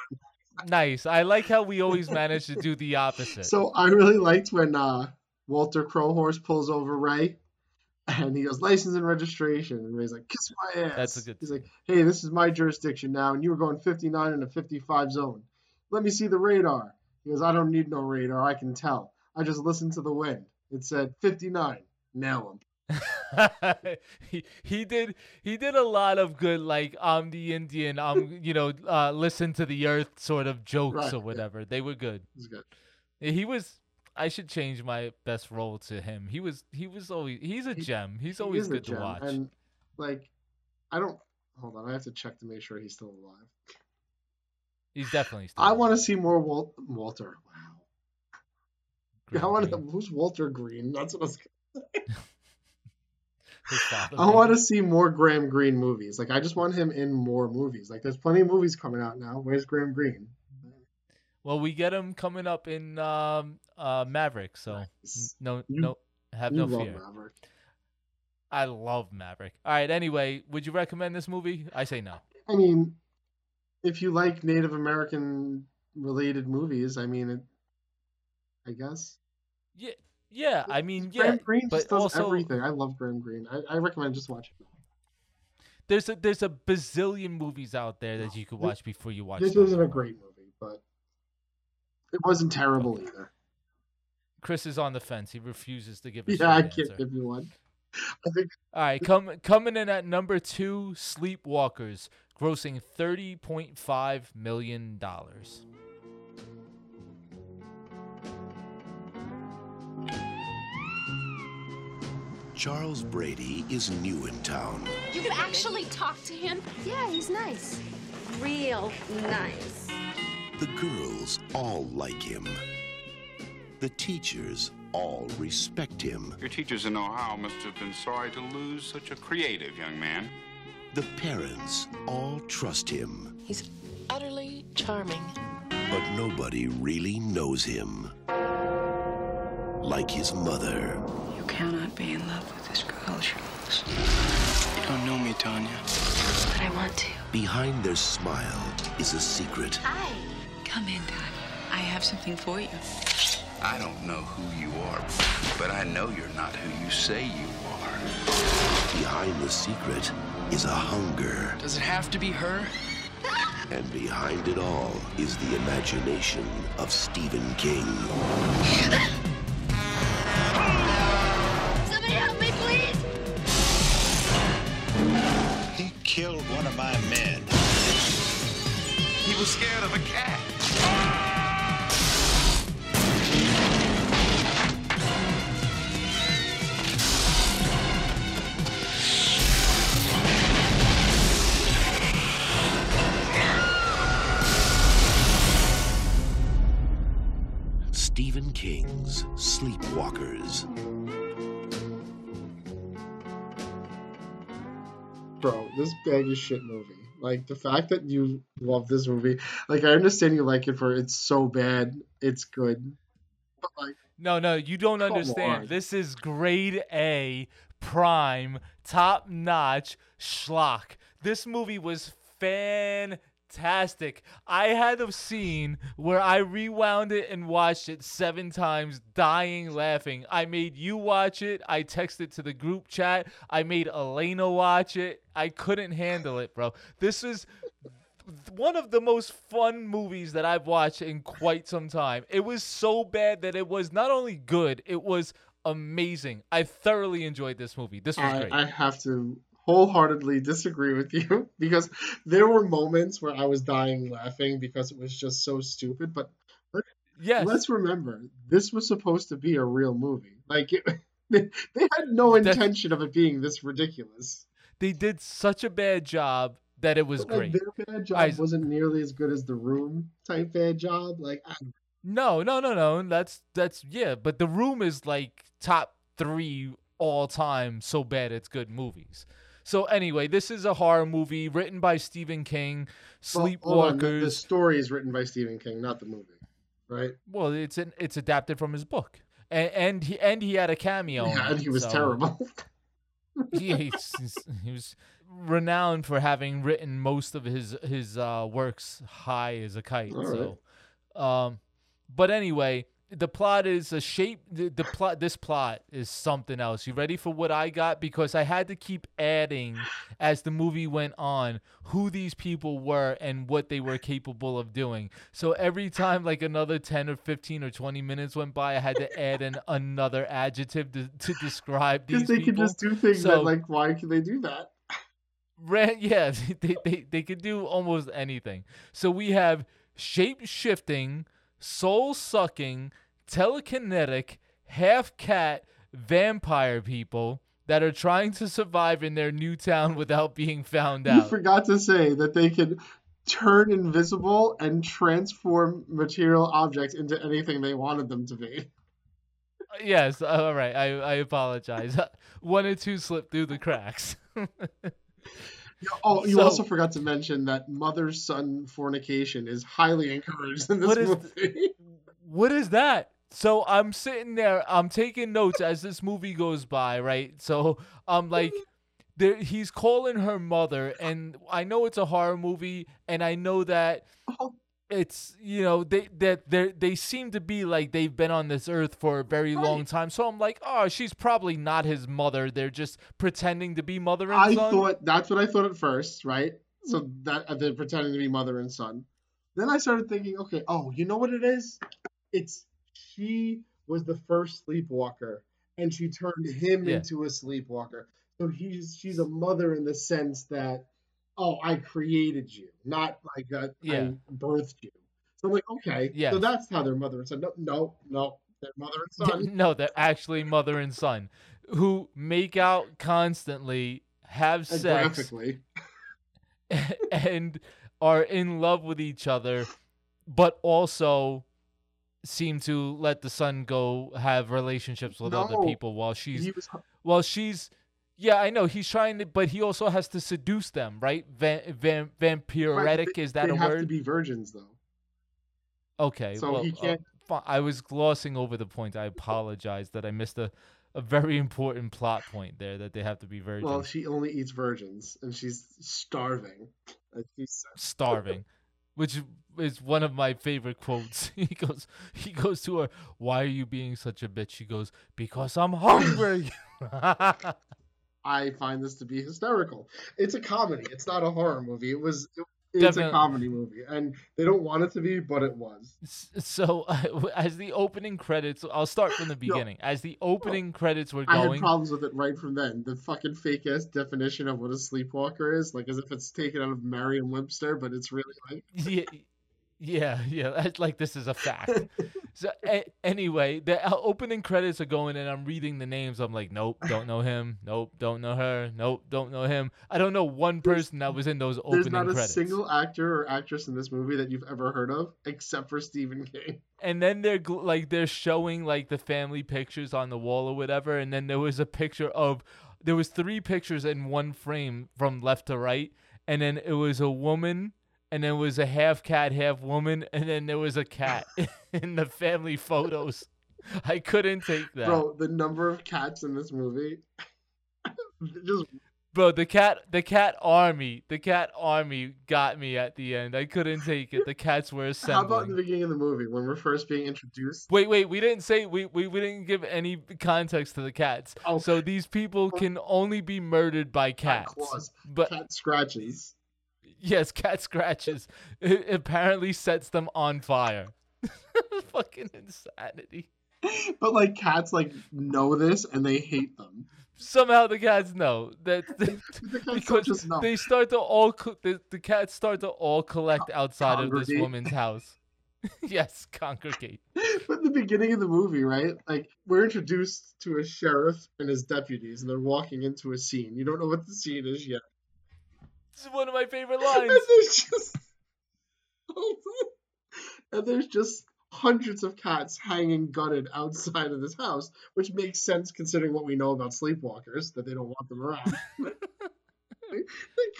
Nice. I like how we always manage to do the opposite. So I really liked when uh, Walter Crowhorse pulls over Ray and he goes, license and registration. And Ray's like, kiss my ass. That's a good He's like, hey, this is my jurisdiction now, and you were going 59 in a 55 zone. Let me see the radar. He goes, I don't need no radar. I can tell. I just listened to the wind. It said 59. Nail him. he, he did he did a lot of good like I'm the Indian I'm you know uh, listen to the earth sort of jokes Right, or yeah. whatever. They were good. Good. He was. I should change my best role to him. He was. He was always. He's a gem. He's He always good to watch. And like, I don't. Hold on, I have to check to make sure he's still alive. He's definitely. Still I want to see more Wal- Walter. Wow. Graham I want to. Who's Walter Green? That's what I was. I want to see more Graham Greene movies. Like, I just want him in more movies. Like, there's plenty of movies coming out now. Where's Graham Greene? Well, we get him coming up in um, uh, Maverick. So n- no, You- no, have no fear. Maverick. I love Maverick. All right. Anyway, would you recommend this movie? I say no. I mean, if you like Native American related movies, I mean, it, I guess. Yeah. Yeah. I mean, yeah. Graham Greene but does also, everything. I love Graham Greene. I, I recommend just watching it. there's a there's a bazillion movies out there that you could This- watch before you watch. This isn't a great movie, but it wasn't terrible either. Chris is on the fence. He refuses to give a Yeah, I can't answer. give you one. I think All right, come coming in at number two, Sleepwalkers, grossing thirty point five million dollars. Charles Brady is new in town. You can actually talk to him? Yeah, he's nice. Real nice. The girls all like him. The teachers all respect him. Your teachers in Ohio must have been sorry to lose such a creative young man. The parents all trust him. He's utterly charming. But nobody really knows him like his mother. You cannot be in love with this girl, Charles. You don't know me, Tanya. But I want to. Behind their smile is a secret. Hi. Come in, Tanya. I have something for you. I don't know who you are, but I know you're not who you say you are. Behind the secret is a hunger. Does it have to be her? And behind it all is the imagination of Stephen King. of my men. He was scared of a cat. Stephen King's Sleepwalkers. Bro, this bag is shit movie. Like the fact that you love this movie, like I understand you like it for it's so bad, it's good. But like No, no, you don't understand. on. This is grade A, prime, top notch schlock. This movie was fantastic. I had a scene where I rewound it and watched it seven times, dying laughing. I made you watch it. I texted to the group chat. I made Elena watch it. I couldn't handle it, bro. This is one of the most fun movies that I've watched in quite some time. It was so bad that it was not only good, it was amazing. I thoroughly enjoyed this movie. This was I, great. I have to wholeheartedly disagree with you because there were moments where I was dying laughing because it was just so stupid. But let, yes. let's remember, this was supposed to be a real movie. Like it, they, they had no That's- intention of it being this ridiculous. they did such a bad job that it was But, like, great. their bad job I- wasn't nearly as good as the Room type bad job. Like I, No, no, no, no. That's that's yeah, but The Room is like top 3 all time so bad it's good movies. So anyway, this is a horror movie written by Stephen King, well, the- Sleepwalkers. The, story is written by Stephen King, not the movie, right? Well, it's an, it's adapted from his book. And, and he and he had a cameo. Yeah, and he was so- terrible. he, he's- he was renowned for having written most of his his uh, works high as a kite. All so, um, but anyway, the plot is a shape. The, the plot. This plot is something else. You ready for what I got? Because I had to keep adding as the movie went on who these people were and what they were capable of doing. So every time like another ten or fifteen or twenty minutes went by, I had to add in another adjective to, to describe these Because they people. could just do things So- that, like, why can they do that? Ran, yeah, they, they, they could do almost anything. So we have shape shifting, soul sucking, telekinetic, half cat, vampire people that are trying to survive in their new town without being found out. You forgot to say that they can turn invisible and transform material objects into anything they wanted them to be. yes, all right. I, I apologize. One or two slipped through the cracks. Oh, you So- also forgot to mention that mother son fornication is highly encouraged in this What is movie. what is that? So I'm sitting there, I'm taking notes as this movie goes by, right? So I'm like, there, he's calling her mother, and I know it's a horror movie, and I know that oh, it's you know they that they they seem to be like they've been on this earth for a very long time. So I'm like, oh, she's probably not his mother. They're just pretending to be mother and I son. I thought that's what I thought at first, right? So that uh, they're pretending to be mother and son. Then I started thinking, okay, oh, you know what it is? It's she was the first sleepwalker, and she turned him Yeah. into a sleepwalker. So he's she's a mother in the sense that, oh, I created you, not like Yeah. I birthed you. So I'm like, okay, so that's how they're mother and son. No, no, no, they're mother and son. no, they're actually mother and son who make out constantly, have And sex, and are in love with each other, but also seem to let the son go have relationships with other people while she's he was- while she's yeah I know he's trying to but he also has to seduce them right van, van, they- is that they a have word to be virgins though. Okay, So well, he uh, can't- fi- I was glossing over the point. I apologize that I missed a, a very important plot point there that they have to be virgins. Well, she only eats virgins, and she's starving. Starving, which is one of my favorite quotes. He goes, he goes to her, "Why are you being such a bitch?" She goes, "Because I'm hungry." I find this to be hysterical. It's a comedy. It's not a horror movie. It was. It, it's Definitely. a comedy movie, and they don't want it to be, but it was. so, as the opening credits, I'll start from the beginning. As the opening credits were going, I had problems with it right from then. The fucking fake ass definition of what a sleepwalker is, like as if it's taken out of Merriam-Webster, but it's really like yeah, yeah, yeah. that's Like this is a fact. so a- anyway, the uh, opening credits are going, and I'm reading the names. I'm like, nope, don't know him. Nope, don't know her. Nope, don't know him. I don't know one person that was in those opening credits. there's not a credits. single actor or actress in this movie that you've ever heard of, except for Stephen King. and then they're gl- like they're showing like the family pictures on the wall or whatever and then there was a picture of there was three pictures in one frame from left to right and then it was a woman and then it was a half cat half woman and then there was a cat in the family photos i couldn't take that Bro, the number of cats in this movie, just Bro, the cat the cat army the cat army got me at the end i couldn't take it the cats were how about in the beginning of the movie when we're first being introduced? Wait, wait, we didn't say we, we, we didn't give any context to the cats. Oh. So these people can only be murdered by cats. claws. But Cat scratches. Yes, cat scratches. It apparently sets them on fire. Fucking insanity. But like cats like know this and they hate them. Somehow the cats know that The cats because just know. they start to all co- the, the cats start to all collect outside of this woman's house. yes, congregate. But the beginning of the movie, right? Like we're introduced to a sheriff and his deputies, and they're walking into a scene. You don't know what the scene is yet. This is one of my favorite And lines. there's just and there's just hundreds of cats hanging gutted outside of this house, which makes sense considering what we know about sleepwalkers that they don't want them around. the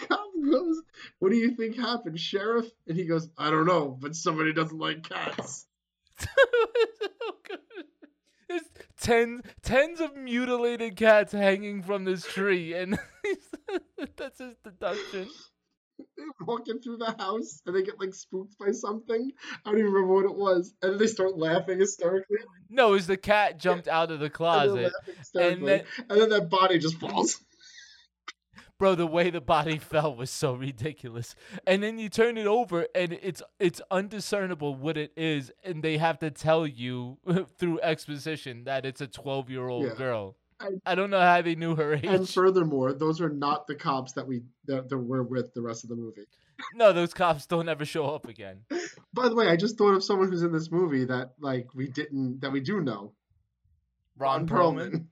cop goes, "What do you think happened, sheriff?" And he goes, "I don't know, but somebody doesn't like cats." Oh, There's tens tens of mutilated cats hanging from this tree, and that's his deduction. They're walking through the house and they get like spooked by something. I don't even remember what it was, and then they start laughing hysterically. No, it was the cat jumped out of the closet, laughing hysterically, then- and then that body just falls. Bro. The way the body fell was so ridiculous. And then you turn it over, and it's it's undiscernible what it is, and they have to tell you through exposition that it's a twelve year old Yeah. girl. I don't know how they knew her age. And furthermore, those are not the cops that we that, that we're with the rest of the movie. no, those cops don't ever show up again. By the way, I just thought of someone who's in this movie that like we didn't that we do know. Ron Perlman.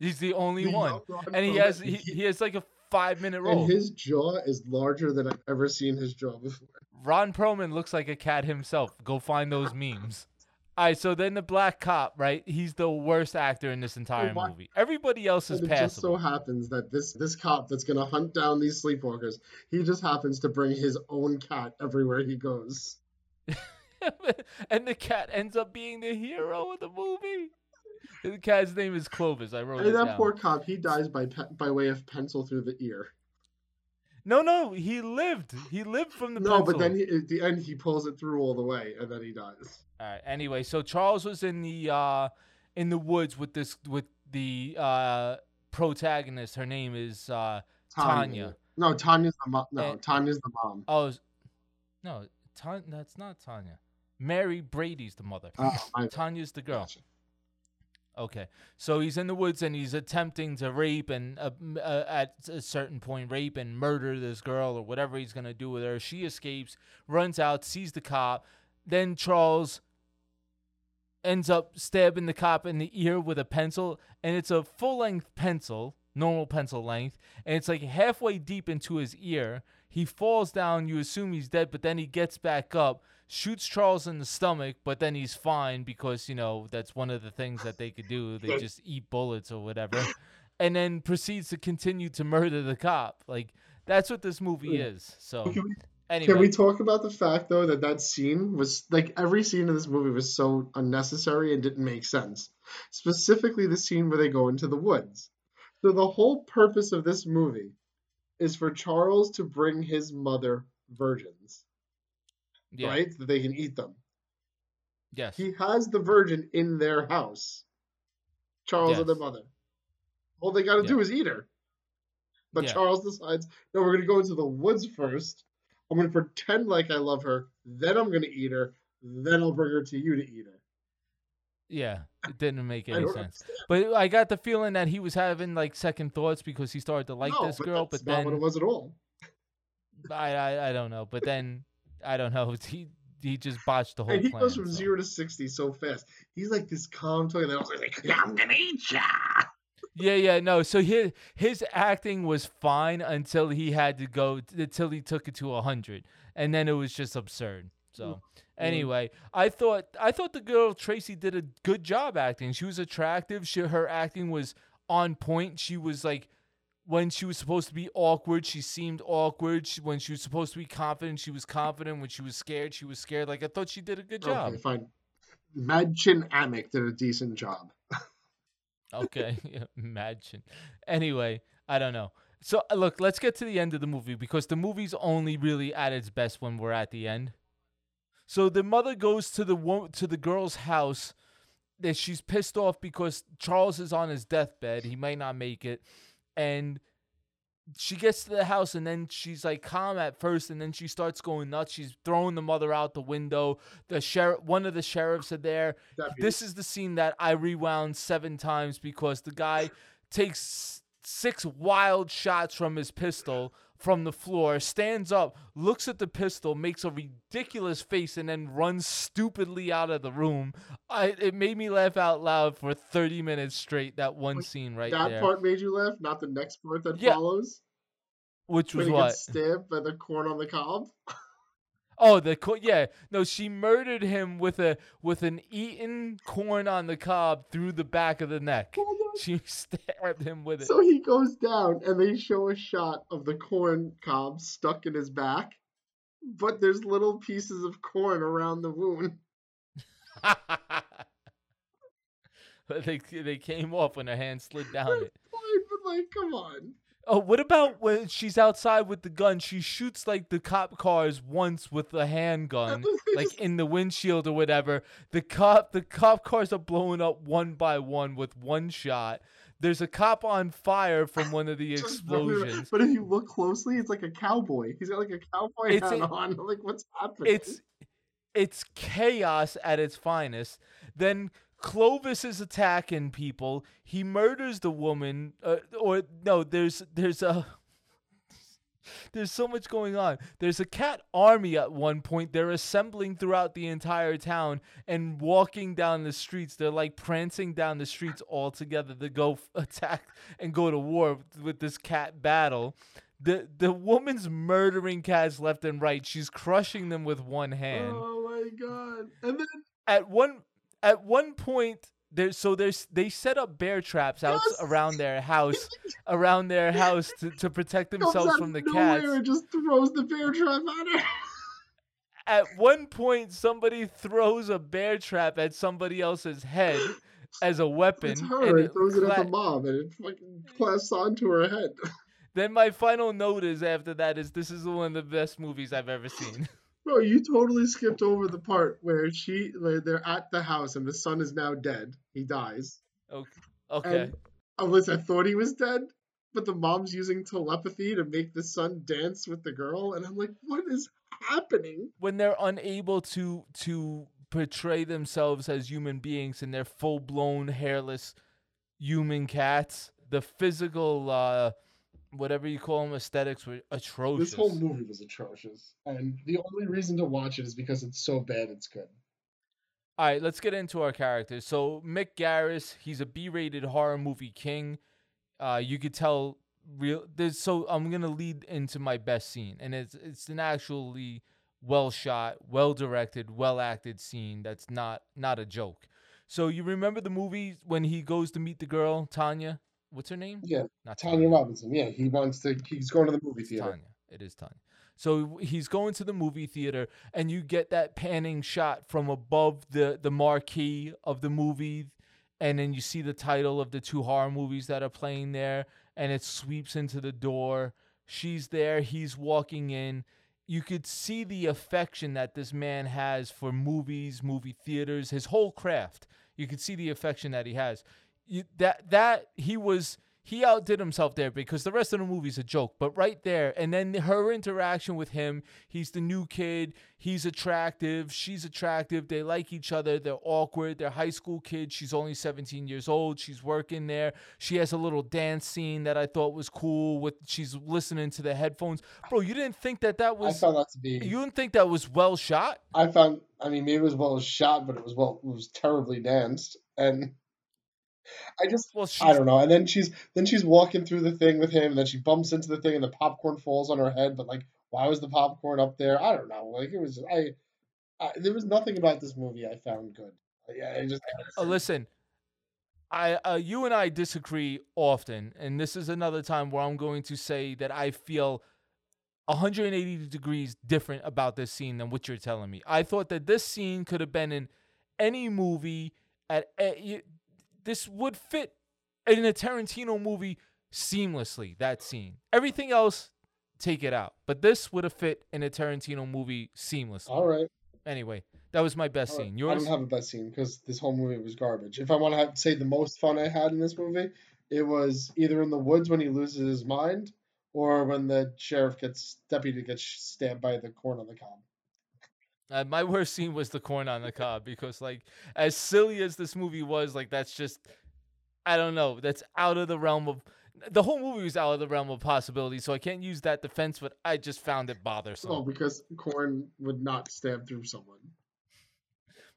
He's the only We one, Ron and he has he- he has like a five minute role. And his jaw is larger than I've ever seen his jaw before. Ron Perlman looks like a cat himself. Go find those memes. All right, so then the black cop, right? He's the worst actor in this entire why- movie. Everybody else is And it just so happens that this this cop that's gonna hunt down these sleepwalkers, he just happens to bring his own cat everywhere he goes. and the cat ends up being the hero of the movie. The cat's name is Clovis. I wrote it that down. poor cop, he dies by pe- by way of pencil through the ear. No, no, he lived. He lived from the No, pencil. but then he, at the end he pulls it through all the way, and then he dies. All right. Anyway, so Charles was in the uh in the woods with this with the uh protagonist. Her name is uh Tanya. No, Tanya's the mom. No, And- Tanya's the mom. Oh, no, Tanya. That's not Tanya. Mary Brady's the mother. Oh, Tanya's the girl. Okay, so he's in the woods and he's attempting to rape and uh, uh, at a certain point rape and murder this girl or whatever he's gonna do with her. She escapes, runs out, sees the cop. Then Charles ends up stabbing the cop in the ear with a pencil, and it's a full length pencil, normal pencil length, and it's like halfway deep into his ear. He falls down, you assume he's dead, but then he gets back up, shoots Charles in the stomach, but then he's fine because, you know, that's one of the things that they could do. They just eat bullets or whatever. And then proceeds to continue to murder the cop. Like, that's what this movie is. So. Can we, Anyway, Can we talk about the fact though that that scene was like every scene in this movie was so unnecessary and didn't make sense. Specifically, the scene where they go into the woods. So the whole purpose of this movie is for Charles to bring his mother virgins, yeah, right? That they can eat them. yes, He has the virgin in their house, Charles and the mother. All they got to do is eat her. But Yeah. Charles decides, no, we're going to go into the woods first. I'm going to pretend like I love her. Then I'm going to eat her. Then I'll bring her to you to eat her. Yeah. It didn't make any sense. understand. But I got the feeling that he was having like second thoughts because he started to like no, this but girl, but not what it was at all. I, I I don't know. But then I don't know. He he just botched the whole And he plan. goes from so. zero to 60 so fast. He's like this calm talking. Then also like, I'm to eat ya. Yeah, yeah, no. So his his acting was fine until he had to go until he took it to hundred, and then it was just absurd. So mm-hmm. Mm-hmm. anyway, I thought I thought the girl Tracy did a good job acting. She was attractive. She her acting was on point. She was like when she was supposed to be awkward, she seemed awkward. She, when she was supposed to be confident, she was confident. When she was scared, she was scared. Like I thought she did a good job. Okay, fine. Mädchen Amick did a decent job. Okay, yeah, imagine. Anyway, I don't know. So look, let's get to the end of the movie because the movie's only really at its best when we're at the end. So the mother goes to the wo- to the girl's house. That she's pissed off because Charles is on his deathbed. He might not make it, and she gets to the house and then she's like calm at first and then she starts going nuts. She's throwing the mother out the window. The sheriff, one of the sheriffs are there. This is the scene that I rewound seven times because the guy takes six wild shots from his pistol from the floor, stands up, looks at the pistol, makes a ridiculous face, and then runs stupidly out of the room. I it made me laugh out loud for 30 minutes straight. That one scene right that there, That part made you laugh, not the next part that Yeah. follows. which was when he what? gets stabbed by the corn on the cob. Oh, the co- yeah. No, she murdered him with a with an eaten corn on the cob through the back of the neck. Oh, she stabbed him with it. So he goes down, and they show a shot of the corn cob stuck in his back, but there's little pieces of corn around the wound. But they they came off when her hand slid down it. Fine, but like, come on. Oh, what about when she's outside with the gun? She shoots like the cop cars once with a handgun, like in the windshield or whatever. The cop the cop cars are blowing up one by one with one shot. There's a cop on fire from one of the Just running around. explosions. But if you look closely, it's like a cowboy. He's got like a cowboy It's hat a- on. Like, what's happening? It's it's chaos at its finest. Then Clovis is attacking people. He murders the woman, uh, or no, there's there's a there's so much going on. There's a cat army at one point. They're assembling throughout the entire town and walking down the streets. They're like prancing down the streets all together to go f- attack and go to war with this cat battle. The the woman's murdering cats left and right. She's crushing them with one hand Oh my god! And then at one at one point there so there's they set up bear traps out around their house around their house to, to protect themselves from the cats and just throws the bear trap at her. at one point somebody throws a bear trap at somebody else's head as a weapon It's and her. It throws it at the mom, and it fucking claps onto her head. then my final note is after that is this is one of the best movies i've ever seen Bro, you totally skipped over the part where she, where they're at the house and the son is now dead. He dies. okay okay unless I thought he was dead, but the mom's using telepathy to make the son dance with the girl, and I'm like, what is happening? when they're unable to to portray themselves as human beings and they're full blown hairless human cats. The physical uh whatever you call them aesthetics were atrocious. This whole movie was atrocious, and the only reason to watch it is because it's so bad it's good. All right, let's get into our characters. So Mick Garris, he's a B-rated horror movie king. Uh, you could tell real. There's so I'm gonna lead into my best scene, and it's it's an actually well shot, well directed, well acted scene. That's not not a joke. So you remember the movie when he goes to meet the girl Tanya? What's her name? Yeah, Not Tanya Robinson. Yeah, he wants to. He's going to the movie theater. Tanya. It is Tanya. So he's going to the movie theater, and you get that panning shot from above the the marquee of the movie, and then you see the title of the two horror movies that are playing there, and it sweeps into the door. She's there. He's walking in. You could see the affection that this man has for movies, movie theaters, his whole craft. You could see the affection that he has. You, that that he was he outdid himself there because the rest of the movie's a joke. But right there, and then her interaction with him, he's the new kid, he's attractive, she's attractive, they like each other, they're awkward, they're high school kids. She's only 17 years old, she's working there. She has a little dance scene that I thought was cool with she's listening to the headphones. Bro, you didn't think that that was I found that to be. You didn't think that was well shot? I found. I mean, maybe it was well shot, but it was well. It was terribly danced, and I just. Well, I don't know. And then she's then she's walking through the thing with him, and then she bumps into the thing, and the popcorn falls on her head. But like, why was the popcorn up there? I don't know. Like it was. I. I there was nothing about this movie I found good. Yeah, I just. Uh, listen, I uh, you and I disagree often, and this is another time where I'm going to say that I feel 180 degrees different about this scene than what you're telling me. I thought that this scene could have been in any movie. At a, this would fit in a Tarantino movie seamlessly. That scene, everything else, take it out. But this would have fit in a Tarantino movie seamlessly. All right. Anyway, that was my best right. scene. I Yours? don't have a best scene because this whole movie was garbage. If I want to have, say the most fun I had in this movie, it was either in the woods when he loses his mind, or when the sheriff gets deputy gets stabbed by the corn on the cob. Uh, my worst scene was the corn on the cob because, like, as silly as this movie was, like, that's just, I don't know, that's out of the realm of. The whole movie was out of the realm of possibility, so I can't use that defense, but I just found it bothersome. Oh, because corn would not stab through someone.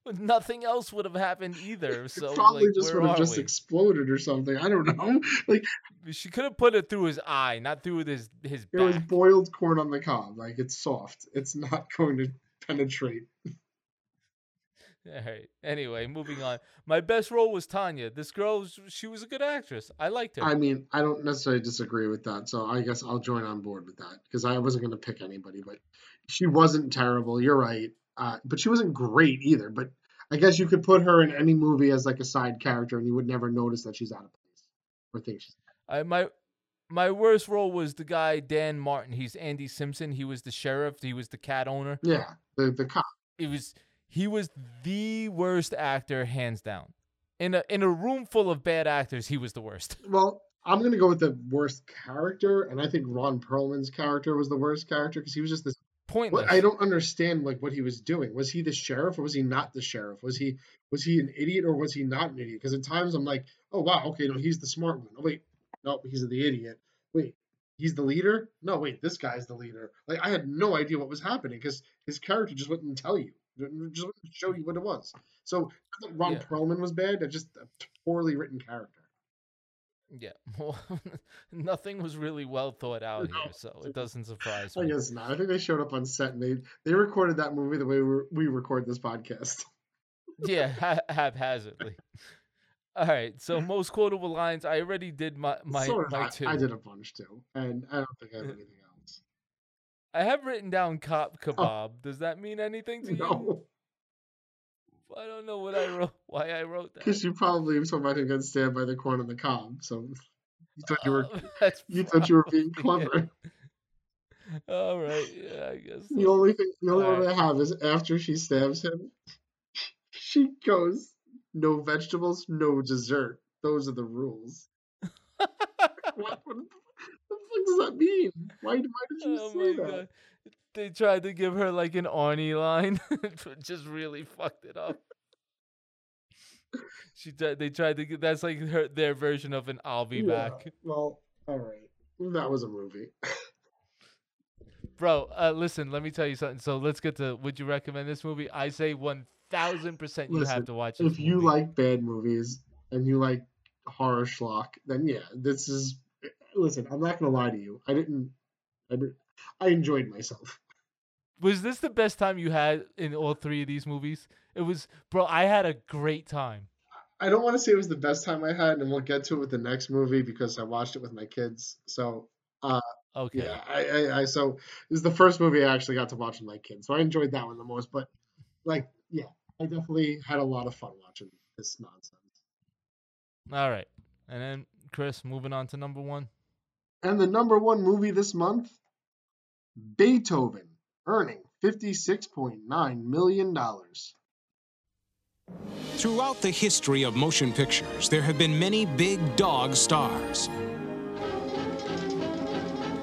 But nothing else would have happened either. So, Probably like, just would have just we? exploded or something. I don't know. Like She could have put it through his eye, not through his his it was boiled corn on the cob. Like it's soft. It's not going to penetrate. All right. Anyway, moving on. My best role was Tanya. This girl, she was a good actress. I liked her. I mean, I don't necessarily disagree with that, so I guess I'll join on board with that because I wasn't going to pick anybody, but she wasn't terrible. You're right, uh, but she wasn't great either. But I guess you could put her in any movie as like a side character, and you would never notice that she's out of place or think she's. I my my worst role was the guy Dan Martin. He's Andy Simpson. He was the sheriff. He was the cat owner. Yeah, the the cop. It was he was the worst actor hands down. In a in a room full of bad actors, he was the worst. Well, I'm gonna go with the worst character, and I think Ron Perlman's character was the worst character because he was just this Pointless. What, I don't understand like what he was doing. Was he the sheriff or was he not the sheriff? Was he was he an idiot or was he not an idiot? Because at times I'm like, oh wow, okay, no, he's the smart one. Oh wait, no, he's the idiot. Wait, he's the leader? No, wait, this guy's the leader. Like I had no idea what was happening because his character just wouldn't tell you, just wouldn't show you what it was. So that Ron Yeah. Perlman was bad. It's just a poorly written character. Yeah, well, nothing was really well thought out here, so it doesn't surprise me. I guess not. I think they showed up on set and they they recorded that movie the way we we record this podcast. yeah, ha- haphazardly. All right, so most quotable lines. I already did my my, so did my I, two. I did a bunch too, and I don't think I have anything else. I have written down cop kebab. Does that mean anything to you? Oh. No, I don't know what I wrote. Why I wrote that. because you probably was talking about him getting stabbed by the corn on the cob. So you thought you were Uh, you thought you were being clever. All right, yeah, I guess. The only thing, the only one Alright. I have is after she stabs him, she goes, "No vegetables, no dessert. Those are the rules." what, what the fuck does that mean? Why, why did you Oh say my that? god. They tried to give her like an Arnie line, but just really fucked it up. She they tried to get that's like her their version of an I'll be Yeah, back. Well, all right. That was a movie. Bro, uh, listen, let me tell you something. So let's get to would you recommend this movie? I say 1000% you Listen, have to watch if you movie. like bad movies and you like horror schlock, then yeah, this is. Listen, I'm not gonna lie to you. I didn't. I I enjoyed myself. Was this the best time you had in all three of these movies? It was, bro, I had a great time. I don't want to say it was the best time I had, and we'll get to it with the next movie because I watched it with my kids. So, uh, Okay. Yeah, I, I, I so this is the first movie I actually got to watch with my kids, so I enjoyed that one the most. But like, yeah, I definitely had a lot of fun watching this nonsense. All right. And then Chris, moving on to number one. And the number one movie this month, Beethoven, earning $56.9 million. Throughout the history of motion pictures, there have been many big dog stars.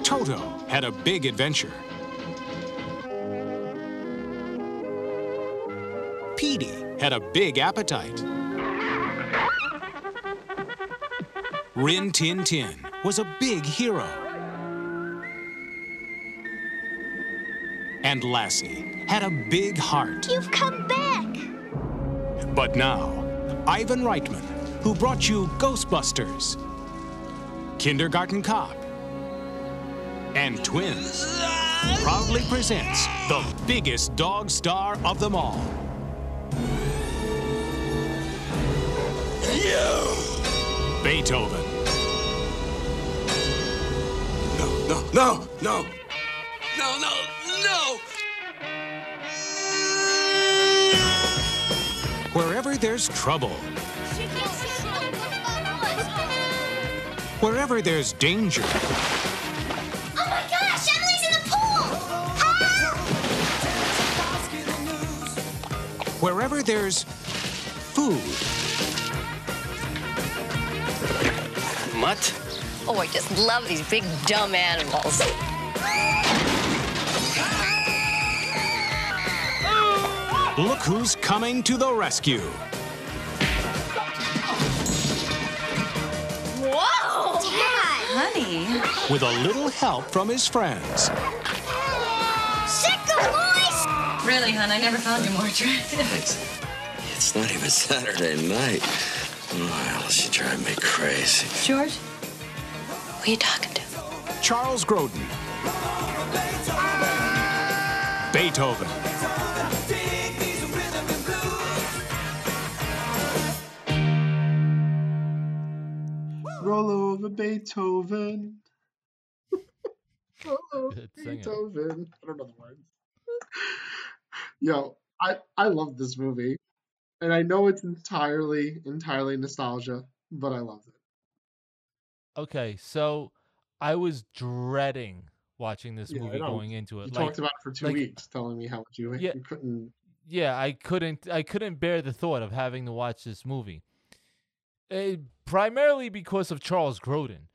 Toto had a big adventure. Petey had a big appetite. Rin Tin Tin was a big hero. And Lassie had a big heart. You've come back. But now, Ivan Reitman, who brought you Ghostbusters, Kindergarten Cop, and Twins, proudly presents the biggest dog star of them all. Beethoven. No, no, no, no, no, no. No! Wherever there's trouble, wherever there's danger, Oh my gosh, Emily's in the pool! wherever there's food, Mutt? Oh, I just love these big dumb animals. look who's coming to the rescue. Whoa! Dad! Honey. With a little help from his friends. Sick of boys! Really, hon, I never found you more attractive. It's not even Saturday night. Well, she drive me crazy. George? Who are you talking to? Charles Grodin. Beethoven. Roll over Beethoven. Roll over Beethoven. I don't know the words. Yo, I I love this movie, and I know it's entirely entirely nostalgia, but I loved it. Okay, so I was dreading watching this Yeah, movie going into it. You like, talked about it for two like, weeks, telling me how much you, Yeah. you couldn't. yeah, I couldn't I couldn't bear the thought of having to watch this movie. Eh, primarily because of Charles Grodin.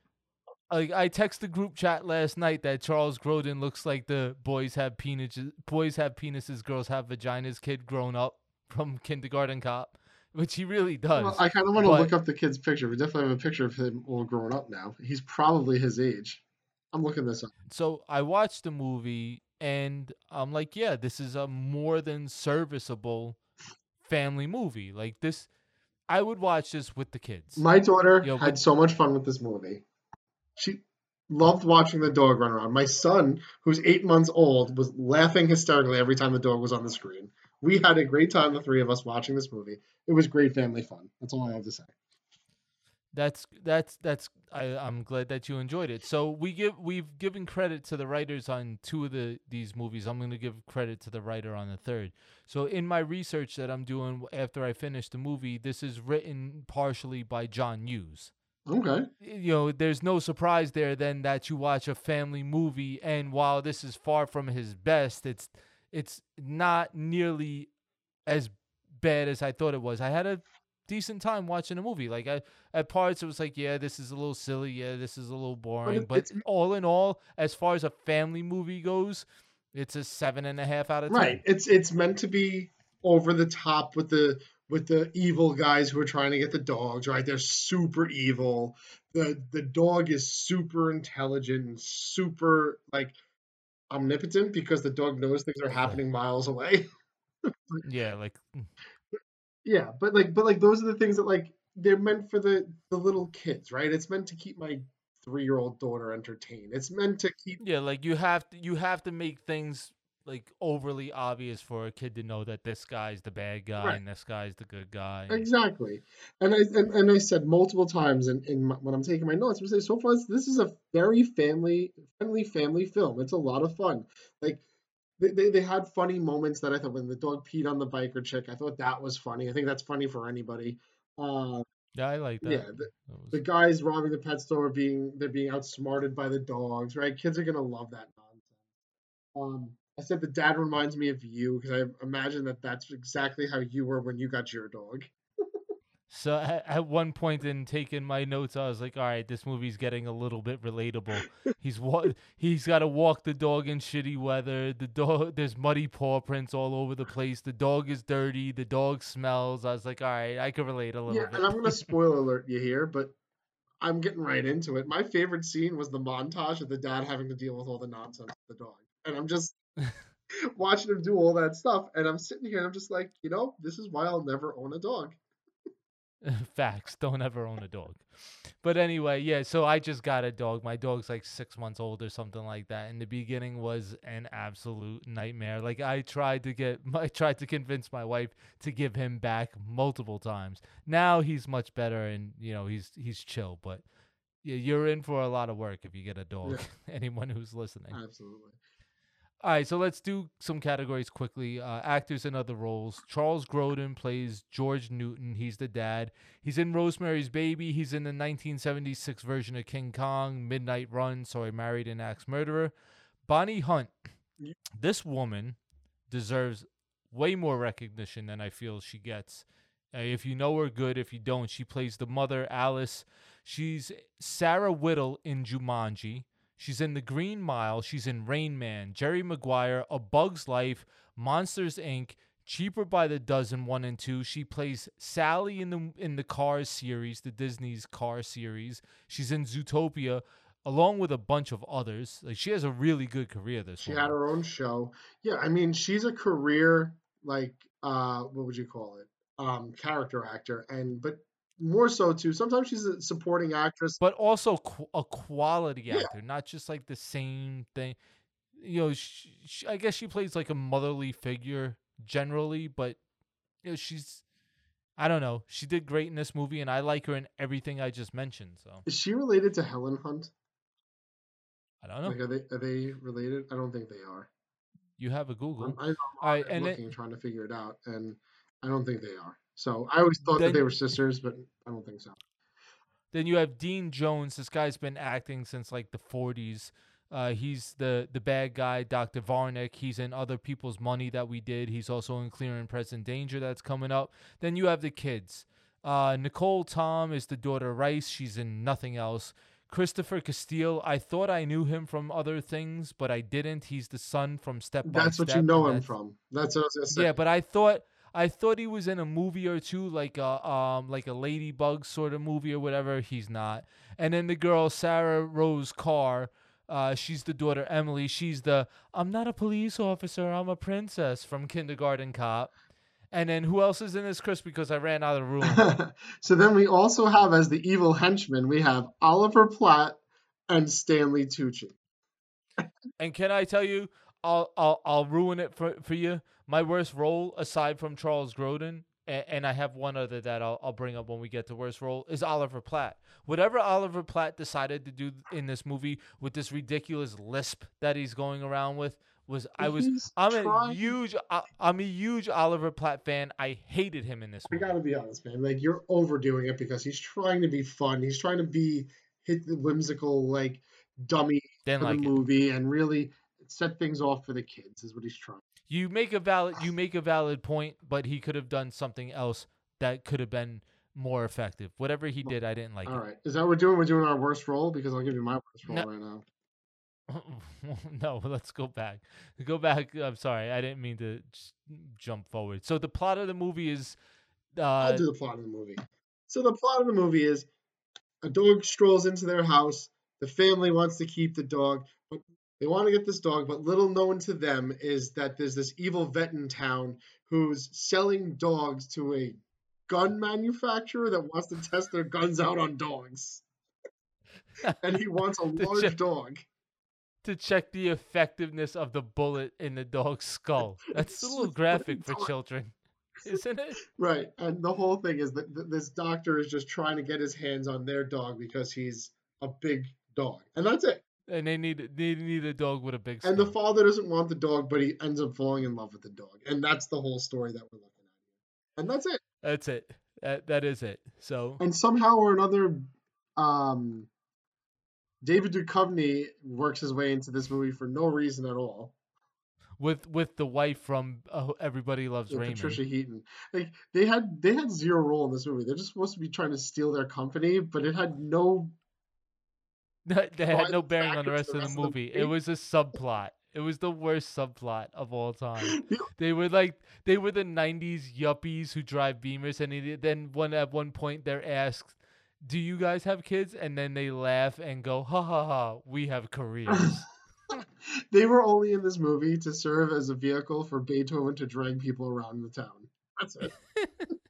Like I texted the group chat last night that Charles Grodin looks like the boys have penises, boys have penises, girls have vaginas kid grown up from Kindergarten Cop, which he really does. Well, I kind of want to but- look up the kid's picture. We definitely have a picture of him all grown up now. He's probably his age. I'm looking this up. So I watched the movie and I'm like, yeah, this is a more than serviceable family movie. Like this, I would watch this with the kids. My daughter Yo, had but- so much fun with this movie. She loved watching the dog run around. My son, who's eight months old, was laughing hysterically every time the dog was on the screen. We had a great time, the three of us, watching this movie. It was great family fun. That's all I have to say. That's that's that's I, I'm glad that you enjoyed it. So we give we've given credit to the writers on two of the these movies. I'm going to give credit to the writer on the third. So in my research that I'm doing after I finish the movie, this is written partially by John Hughes. Okay. you know, there's no surprise there then that you watch a family movie and while this is far from his best, it's it's not nearly as bad as I thought it was. I had a decent time watching the movie. Like I at parts it was like, yeah, this is a little silly, yeah, this is a little boring. it- But all in all, as far as a family movie goes, it's a seven and a half out of ten. Right. It's it's meant to be over the top with the with the evil guys who are trying to get the dogs, right? They're super evil. The the dog is super intelligent and super like omnipotent because the dog knows things are happening miles away. Yeah, like mm. yeah, but like but like those are the things that like they're meant for the the little kids, right? It's meant to keep my 3-year-old daughter entertained. It's meant to keep yeah, like you have to you have to make things like overly obvious for a kid to know that this guy's the bad guy Right. and this guy's the good guy. Exactly, and I and, and I said multiple times in, in my, when I'm taking my notes, I'm saying so far this is a very family friendly family film. It's a lot of fun. Like they, they, they had funny moments that I thought when the dog peed on the biker chick, I thought that was funny. I think that's funny for anybody. Uh, Yeah, I like that. yeah, the, the guys robbing the pet store being they're being outsmarted by the dogs, right? Kids are gonna love that nonsense. Um, I said the dad reminds me of you because I imagine that that's exactly how you were when you got your dog. So at, at one point in taking my notes, I was like, "All right, this movie's getting a little bit relatable. He's wa- he's got to walk the dog in shitty weather. The dog there's muddy paw prints all over the place. The dog is dirty. The dog smells. I was like, "All right, I can relate a little Yeah, bit." and I'm gonna spoil alert you here, but I'm getting right into it. My favorite scene was the montage of the dad having to deal with all the nonsense with the dog, and I'm just watching him do all that stuff, and I'm sitting here and I'm just like, you know, this is why I'll never own a dog. Facts. Don't ever own a dog. But anyway, yeah, so I just got a dog. My dog's like six months old or something like that. And the beginning was an absolute nightmare. Like I tried to get I tried to convince my wife to give him back multiple times. Now he's much better and you know, he's he's chill, but yeah, you're in for a lot of work if you get a dog. Anyone who's listening. Absolutely. All right, so let's do some categories quickly. Uh, actors and other roles. Charles Grodin plays George Newton. He's the dad. He's in Rosemary's Baby. He's in the 1976 version of King Kong, Midnight Run, So I Married an Axe Murderer. Bonnie Hunt. This woman deserves way more recognition than I feel she gets. Uh, if you know her, good. If you don't, she plays the mother, Alice. She's Sarah Whittle in Jumanji. She's in The Green Mile. She's in Rain Man, Jerry Maguire, A Bug's Life, Monsters Inc., Cheaper by the Dozen one and two. She plays Sally in the in the Cars series, the Disney's Car series. She's in Zootopia, along with a bunch of others. Like she has a really good career. This She woman. had her own show. Yeah, I mean, she's a career like uh, what would you call it? Um, character actor, and but more so too. Sometimes she's a supporting actress. but also qu- a quality Yeah. actor, not just like the same thing. You know, sh sh I guess she plays like a motherly figure generally, but you know, she's I don't know. She did great in this movie, and I like her in everything I just mentioned. So Is she related to Helen Hunt? I don't know. Like, are they are they related? I don't think they are. You have a Google. Um, I'm, I'm All right, I'm and trying to figure it out, and I don't think they are. So I always thought that they were sisters, but I don't think so. Then you have Dean Jones. This guy's been acting since like the 40s. Uh, he's the the bad guy, Dr. Varnick. He's in Other People's Money that we did. He's also in Clear and Present Danger that's coming up. Then you have the kids. Uh, Nicole Tom is the daughter Ryce. She's in nothing else. Christopher Castile. I thought I knew him from other things, but I didn't. He's the son from Step by That's what you know him from. That's what I was gonna say. yeah, but I thought I thought he was in a movie or two, like a um like a Ladybug sort of movie or whatever. He's not. And then the girl Sarah Rose Karr, uh, she's the daughter Emily. She's the I'm not a police officer. I'm a princess from Kindergarten Cop. And then who else is in this, Chris? Because I ran out of room. so then we also have as the evil henchman, we have Oliver Platt and Stanley Tucci. And can I tell you, I'll I'll I'll ruin it for for you. My worst role, aside from Charles Grodin, and, and I have one other that I'll I'll bring up when we get to worst role, is Oliver Platt. Whatever Oliver Platt decided to do in this movie with this ridiculous lisp that he's going around with was I was He's I'm a huge I- I'm a huge Oliver Platt fan. I hated him in this I gotta be honest, man. Like you're overdoing it because he's trying to be fun. He's trying to be hit the whimsical like dummy Didn't for like the it. movie and really set things off for the kids. Is what he's trying. You make a valid you make a valid point, but he could have done something else that could have been more effective. Whatever he did, I didn't like All it. right, is that what we're doing? We're doing our worst role because I'll give you my worst role No. right now. no, let's go back. Go back. I'm sorry, I didn't mean to jump forward. So the plot of the movie is, uh, I'll do the plot of the movie. So the plot of the movie is a dog strolls into their house. The family wants to keep the dog, they want to get this dog. But little known to them is that there's this evil vet in town who's selling dogs to a gun manufacturer that wants to test their guns out on dogs. and he wants a large dog. to check the effectiveness of the bullet in the dog's skull. That's a little graphic for children, isn't it? Right, and the whole thing is that th- this doctor is just trying to get his hands on their dog because he's a big dog, and that's it. And they need they need a dog with a big. And the father doesn't want the dog, but he ends up falling in love with the dog, and that's the whole story that we're looking at. And that's it. That's it. That, that is it. So And somehow or another, um, David Duchovny works his way into this movie for no reason at all. with with the wife from uh, Everybody Loves Yeah, Raymond. Patricia Heaton. Like they had they had zero role in this movie. They're just supposed to be trying to steal their company, but it had no That they had no bearing on the rest the of the rest of the movie. It was a subplot. It was the worst subplot of all time. they were like they were the '90s yuppies who drive Beamers, and it- then one at one point they're asked, "Do you guys have kids?" And then they laugh and go, "Ha ha ha, we have careers." they were only in this movie to serve as a vehicle for Beethoven to drag people around the town. That's it.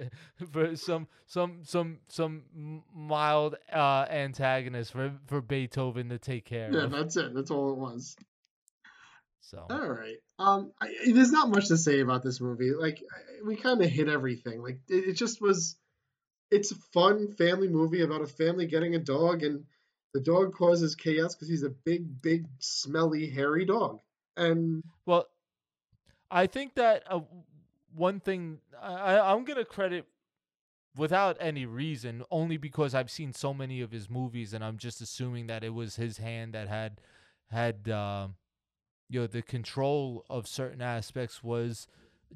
for some some some some mild uh antagonist for for Beethoven to take care Yeah, of. that's it. That's all it was. So All right. Um, I, there's not much to say about this movie. Like, I- we kind of hit everything. Like, it, it just was. It's a fun family movie about a family getting a dog, and the dog causes chaos because he's a big, big, smelly, hairy dog. And Well, I think that uh, one thing I, I'm gonna credit without any reason, only because I've seen so many of his movies, and I'm just assuming that it was his hand that had had uh, you know the control of certain aspects was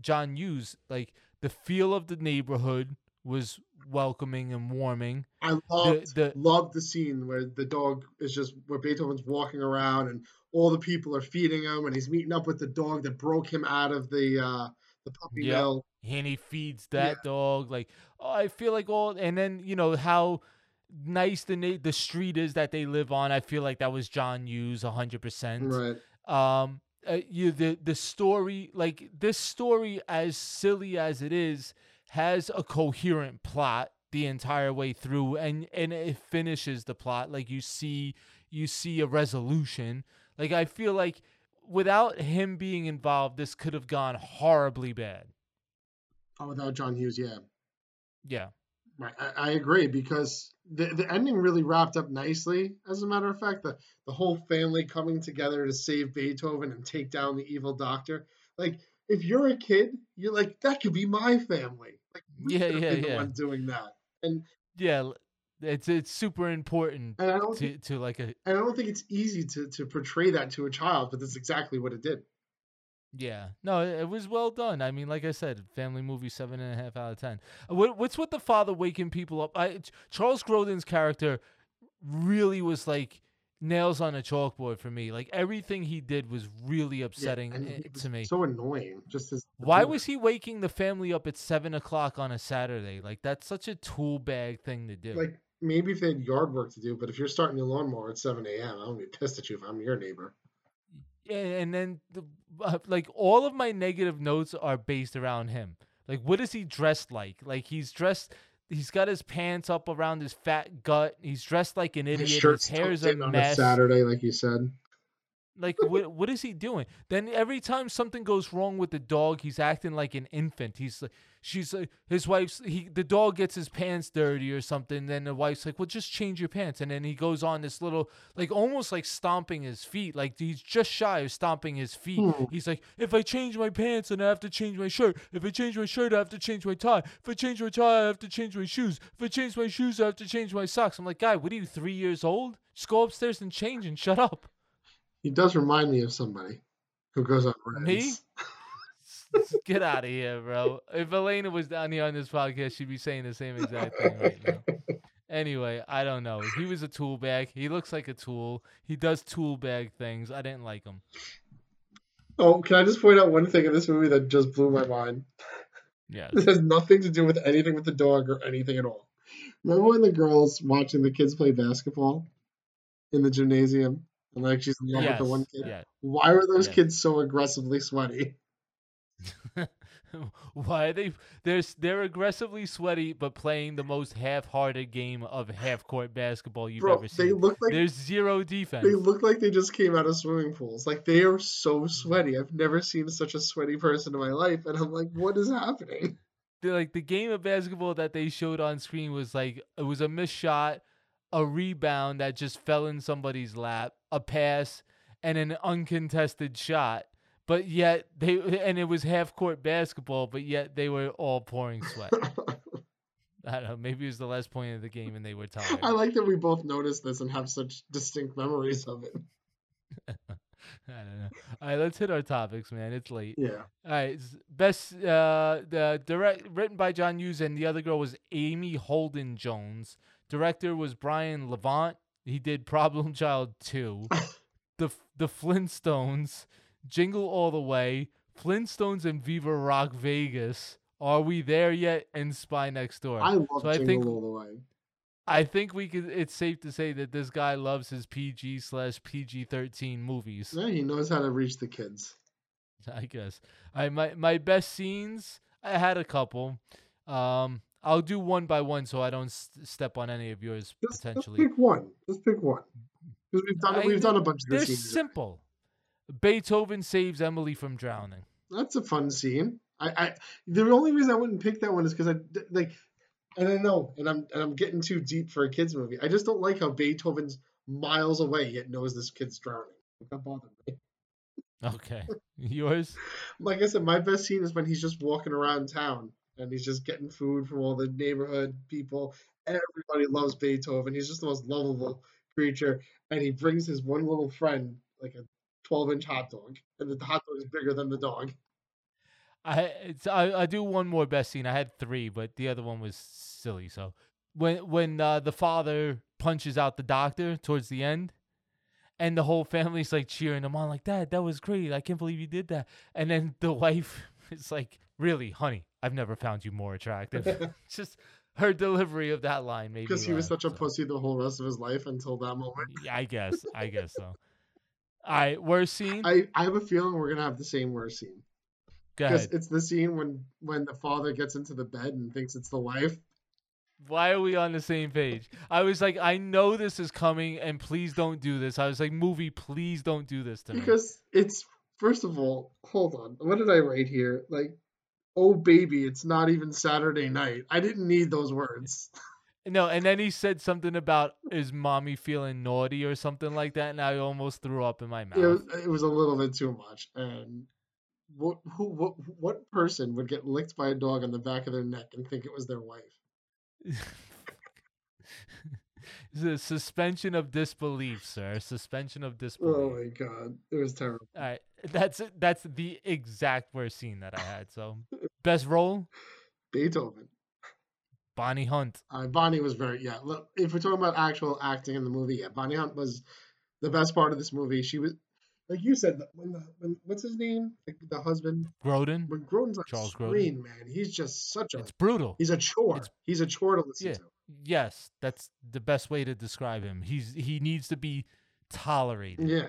John Hughes. Like the feel of the neighborhood was welcoming and warming. I loved the- loved the scene where the dog is just where Beethoven's walking around and all the people are feeding him, and he's meeting up with the dog that broke him out of the uh, the puppy Yep. mill. and he feeds that dog like oh, I feel like all and then you know how nice the na- the street is that they live on I feel like that was John Hughes 100% Right. um uh, you the the story like this story as silly as it is has a coherent plot the entire way through and and it finishes the plot like you see you see a resolution like I feel like without him being involved this could have gone horribly bad Oh, without John Hughes, yeah. yeah Right, I, I agree because the the ending really wrapped up nicely. As a matter of fact, the the whole family coming together to save Beethoven and take down the evil doctor. Like, if you're a kid, you're like, that could be my family. Like, we Yeah, have yeah, the yeah. one doing that. And yeah it's it's super important And I don't to, think- to like a and I don't think it's easy to to portray that to a child, but that's exactly what it did. Yeah, no, it, was well done. I mean, like I said, family movie, seven and a half out of ten. What, what's with the father waking people up? I, Charles Grodin's character really was like nails on a chalkboard for me. Like everything he did was really upsetting i- eh, was to me. So annoying. Just as Why was he waking the family up at seven o'clock on a Saturday? Like that's such a tool bag thing to do. like maybe if they had yard work to do, but if you're starting your lawnmower at seven a.m., I'm gonna be pissed at you if I'm your neighbor. Yeah, and then the, uh, like all of my negative notes are based around him. Like, what is he dressed like? Like he's dressed. He's got his pants up around his fat gut. He's dressed like an His idiot. His shirt's hair's tucked a in on a mess. Saturday, like you said. Like, what what is he doing? Then every time something goes wrong with the dog, he's acting like an infant. He's like, she's like, his wife's he the dog gets his pants dirty or something. Then the wife's like, well, just change your pants. And then he goes on this little like almost like stomping his feet. Like he's just shy of stomping his feet. Hmm. He's like, if I change my pants, then I have to change my shirt. If I change my shirt, I have to change my tie. If I change my tie, I have to change my shoes. If I change my shoes, I have to change my socks. I'm like, guy, what are you three years old? Just go upstairs and change and shut up. He does remind me of somebody who goes on rants. Me? Get out of here, bro. If Elena was down here on this podcast, she'd be saying the same exact thing right now. Anyway, I don't know. He was a tool bag. He looks like a tool. He does tool bag things. I didn't like him. Oh, can I just point out one thing in this movie that just blew my mind? Yes. This has nothing to do with anything with the dog or anything at all. Remember when the girls watching the kids play basketball in the gymnasium? And like she's in love with the one kid. yeah. Why were those Yes. kids so aggressively sweaty? Why are they? They're they're aggressively sweaty, but playing the most half-hearted game of half-court basketball you've Bro, ever they seen. look like- There's zero defense. They look like they just came out of swimming pools. Like they are so sweaty. I've never seen such a sweaty person in my life, and I'm like, what is happening? the- like the game of basketball that they showed on screen was like it was a missed shot, a rebound that just fell in somebody's lap, a pass, and an uncontested shot. But yet they and it was half court basketball, but yet they were all pouring sweat. I don't know. Maybe it was the last point of the game and they were tired. I like that we both noticed this and have such distinct memories of it. I don't know. All right, let's hit our topics, man. It's late. Yeah. All right. Best uh the direct written by John Hughes and the other girl was Amy Holden Jones. Director was Brian Levant. He did Problem Child 2. the the Flintstones, Jingle All the Way, Flintstones and Viva Rock Vegas. Are we there yet? And Spy Next Door. I love so I Jingle think All the Way. I think we could. It's safe to say that this guy loves his PG slash PG thirteen movies. Yeah, he knows how to reach the kids. I guess. I my my best scenes. I had a couple. Um, I'll do one by one so I don't s- step on any of yours Just, just potentially. pick one. Just pick one. Because we've done I- we've done a bunch of They're simple. Beethoven saves Emily from drowning. That's a fun scene. I, I the only reason I wouldn't pick that one is because I like, and I know, and I'm and I'm getting too deep for a kids movie. I just don't like how Beethoven's miles away yet knows this kid's drowning. That bothered me. Okay, yours. Like I said, my best scene is when he's just walking around town and he's just getting food from all the neighborhood people. Everybody loves Beethoven. He's just the most lovable creature, and he brings his one little friend like a 12 inch hot dog, and the hot dog is bigger than the dog. I I, I do one more best scene. I had three, but the other one was silly. So when when uh, the father punches out the doctor towards the end, and the whole family's like cheering him on, like Dad, that was great. I can't believe you did that. And then the wife is like, Really, honey, I've never found you more attractive. Just her delivery of that line made me Because he was such a so. pussy the whole rest of his life until that moment. Yeah, I guess. I guess so. All right, worst scene. I, I have a feeling we're gonna have the same worst scene. Because it's the scene when when the father gets into the bed and thinks it's the wife. Why are we on the same page? I was like, I know this is coming, and please don't do this. I was like, movie, please don't do this to me. Because it's first of all, hold on. What did I write here? Like, oh baby, it's not even Saturday night. I didn't need those words. No, and then he said something about is mommy feeling naughty or something like that, and I almost threw up in my mouth. It was, it was a little bit too much. And what who what what person would get licked by a dog on the back of their neck and think it was their wife? A suspension of disbelief, sir. Suspension of oh, disbelief. Oh my god, it was terrible. All right, that's. That's the exact worst scene that I had. So, best role, Beethoven. Bonnie Hunt. Uh, Bonnie was very yeah. Look, if we're talking about actual acting in the movie, yeah, Bonnie Hunt was the best part of this movie. She was like you said when the when, what's his name like the husband Grodin. when Grodin's on Charles Grodin. screen, man, he's just such a It's brutal. he's a chore. he's a chore to listen Yeah. to. Yes, that's the best way to describe him. He's he needs to be tolerated. Yeah.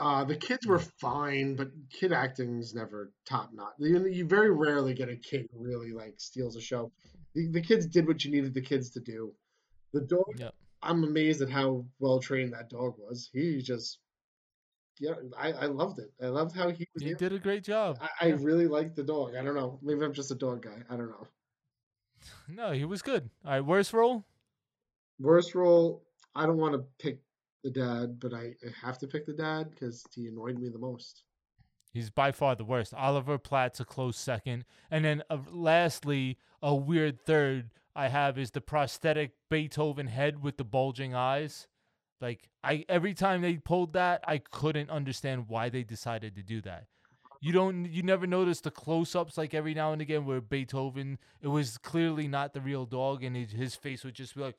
Uh, the kids were fine, but kid acting's never top notch. You, you very rarely get a kid who really like steals a show. The, the kids did what you needed the kids to do. The dog, Yep. I'm amazed at how well trained that dog was. He just, yeah, I, I loved it. I loved how he was. He did a great job. I, I really liked the dog. I don't know. Maybe I'm just a dog guy. I don't know. No, he was good. All right, worst role. Worst role, I don't want to pick the dad, but I, I have to pick the dad because he annoyed me the most. He's by far the worst. Oliver Platt's a close second, and then uh, lastly, a weird third I have is the prosthetic Beethoven head with the bulging eyes. Like I, every time they pulled that, I couldn't understand why they decided to do that. You don't, you never notice the close-ups like every now and again where Beethoven, it was clearly not the real dog, and his, his face would just be like,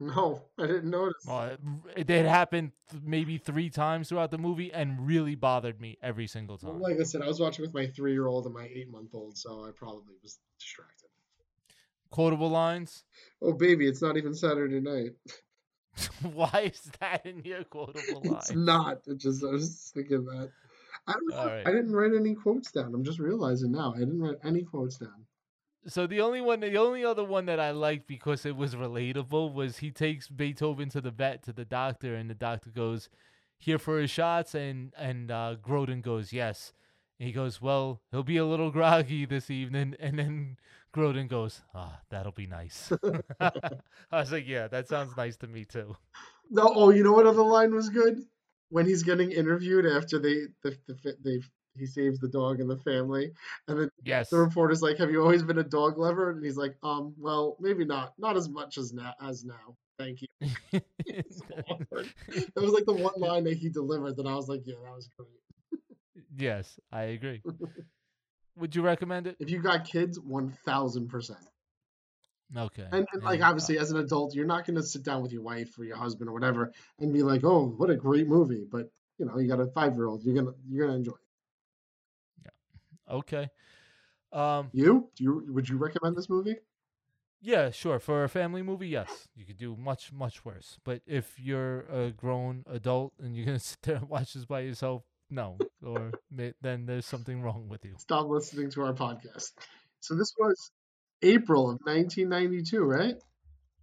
No, I didn't notice. uh, it, it happened th- maybe three times throughout the movie, and really bothered me every single time. Like I said, I was watching with my three year old and my eight month old, so I probably was distracted. Quotable lines. Oh, baby, it's not even Saturday night. Why is that in your quotable line? It's not. It just, I was just thinking that. I don't know. All right. I didn't write any quotes down. I'm just realizing now. I didn't write any quotes down. So the only one, the only other one that I liked because it was relatable was he takes Beethoven to the vet to the doctor, and the doctor goes, "Here for his shots," and and uh, Grodin goes, "Yes." And he goes, "Well, he'll be a little groggy this evening," and then Grodin goes, "Ah, that'll be nice." I was like, "Yeah, that sounds nice to me too." No, oh, you know what other line was good? When he's getting interviewed after they the, the they he saves the dog and the family, and then Yes. the reporter's like, "Have you always been a dog lover?" And he's like, "Um, well, maybe not, not as much as now as now. Thank you." That was like the one line that he delivered that I was like, "Yeah, that was great." Yes, I agree. Would you recommend it? If you got kids, one thousand percent. Okay. And, and like And, uh, obviously, as an adult, you're not going to sit down with your wife or your husband or whatever and be like, "Oh, what a great movie!" But you know, you got a five year old, you're gonna you're gonna enjoy. it. Okay. Um, You? Do you would you recommend this movie? Yeah, sure. For a family movie, yes, you could do much, much worse. But if you're a grown adult and you're gonna sit there and watch this by yourself, no, or then there's something wrong with you. Stop listening to our podcast. So this was April of 1992, right?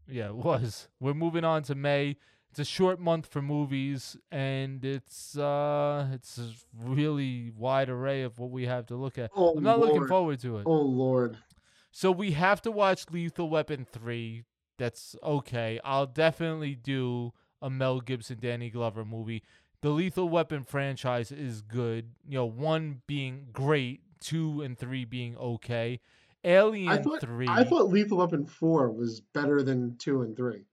Yeah, it was. We're moving on to May. It's a short month for movies, and it's uh, it's a really wide array of what we have to look at. Oh, I'm not looking forward to it. Oh Lord. So we have to watch Lethal Weapon 3. That's okay. I'll definitely do a Mel Gibson, Danny Glover movie. The Lethal Weapon franchise is good. You know, one being great, two and three being okay. Alien I thought 3. I thought Lethal Weapon 4 was better than 2 and 3.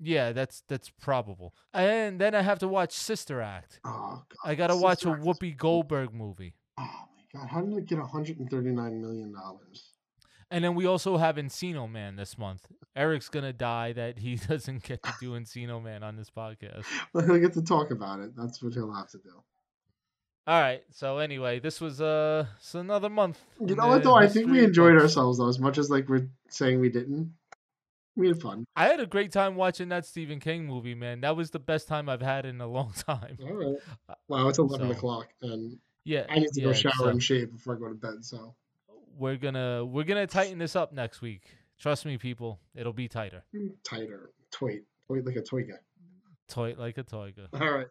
Yeah, that's that's probable. And then I have to watch Sister Act. Oh god. I got to watch a Sister Act is- Whoopi Goldberg movie. Oh my god, how did it get 139 million dollars? And then we also have Encino Man this month. Eric's gonna die that he doesn't get to do Encino Man on this podcast. Well, he'll get to talk about it. That's what he'll have to do. All right. So anyway, this was uh it's another month. You in know what though? I think we history enjoyed books. ourselves though, as much as like we're saying we didn't. We had fun. I had a great time watching that Stephen King movie, man. That was the best time I've had in a long time. All right. Uh, wow, it's 11 So, o'clock, and Yeah, I need to go shower so and shave before I go to bed. So we're gonna we're gonna tighten this up next week. Trust me, people, it'll be tighter. tighter, toy, toy like a toy guy. Toy like a gun. All right.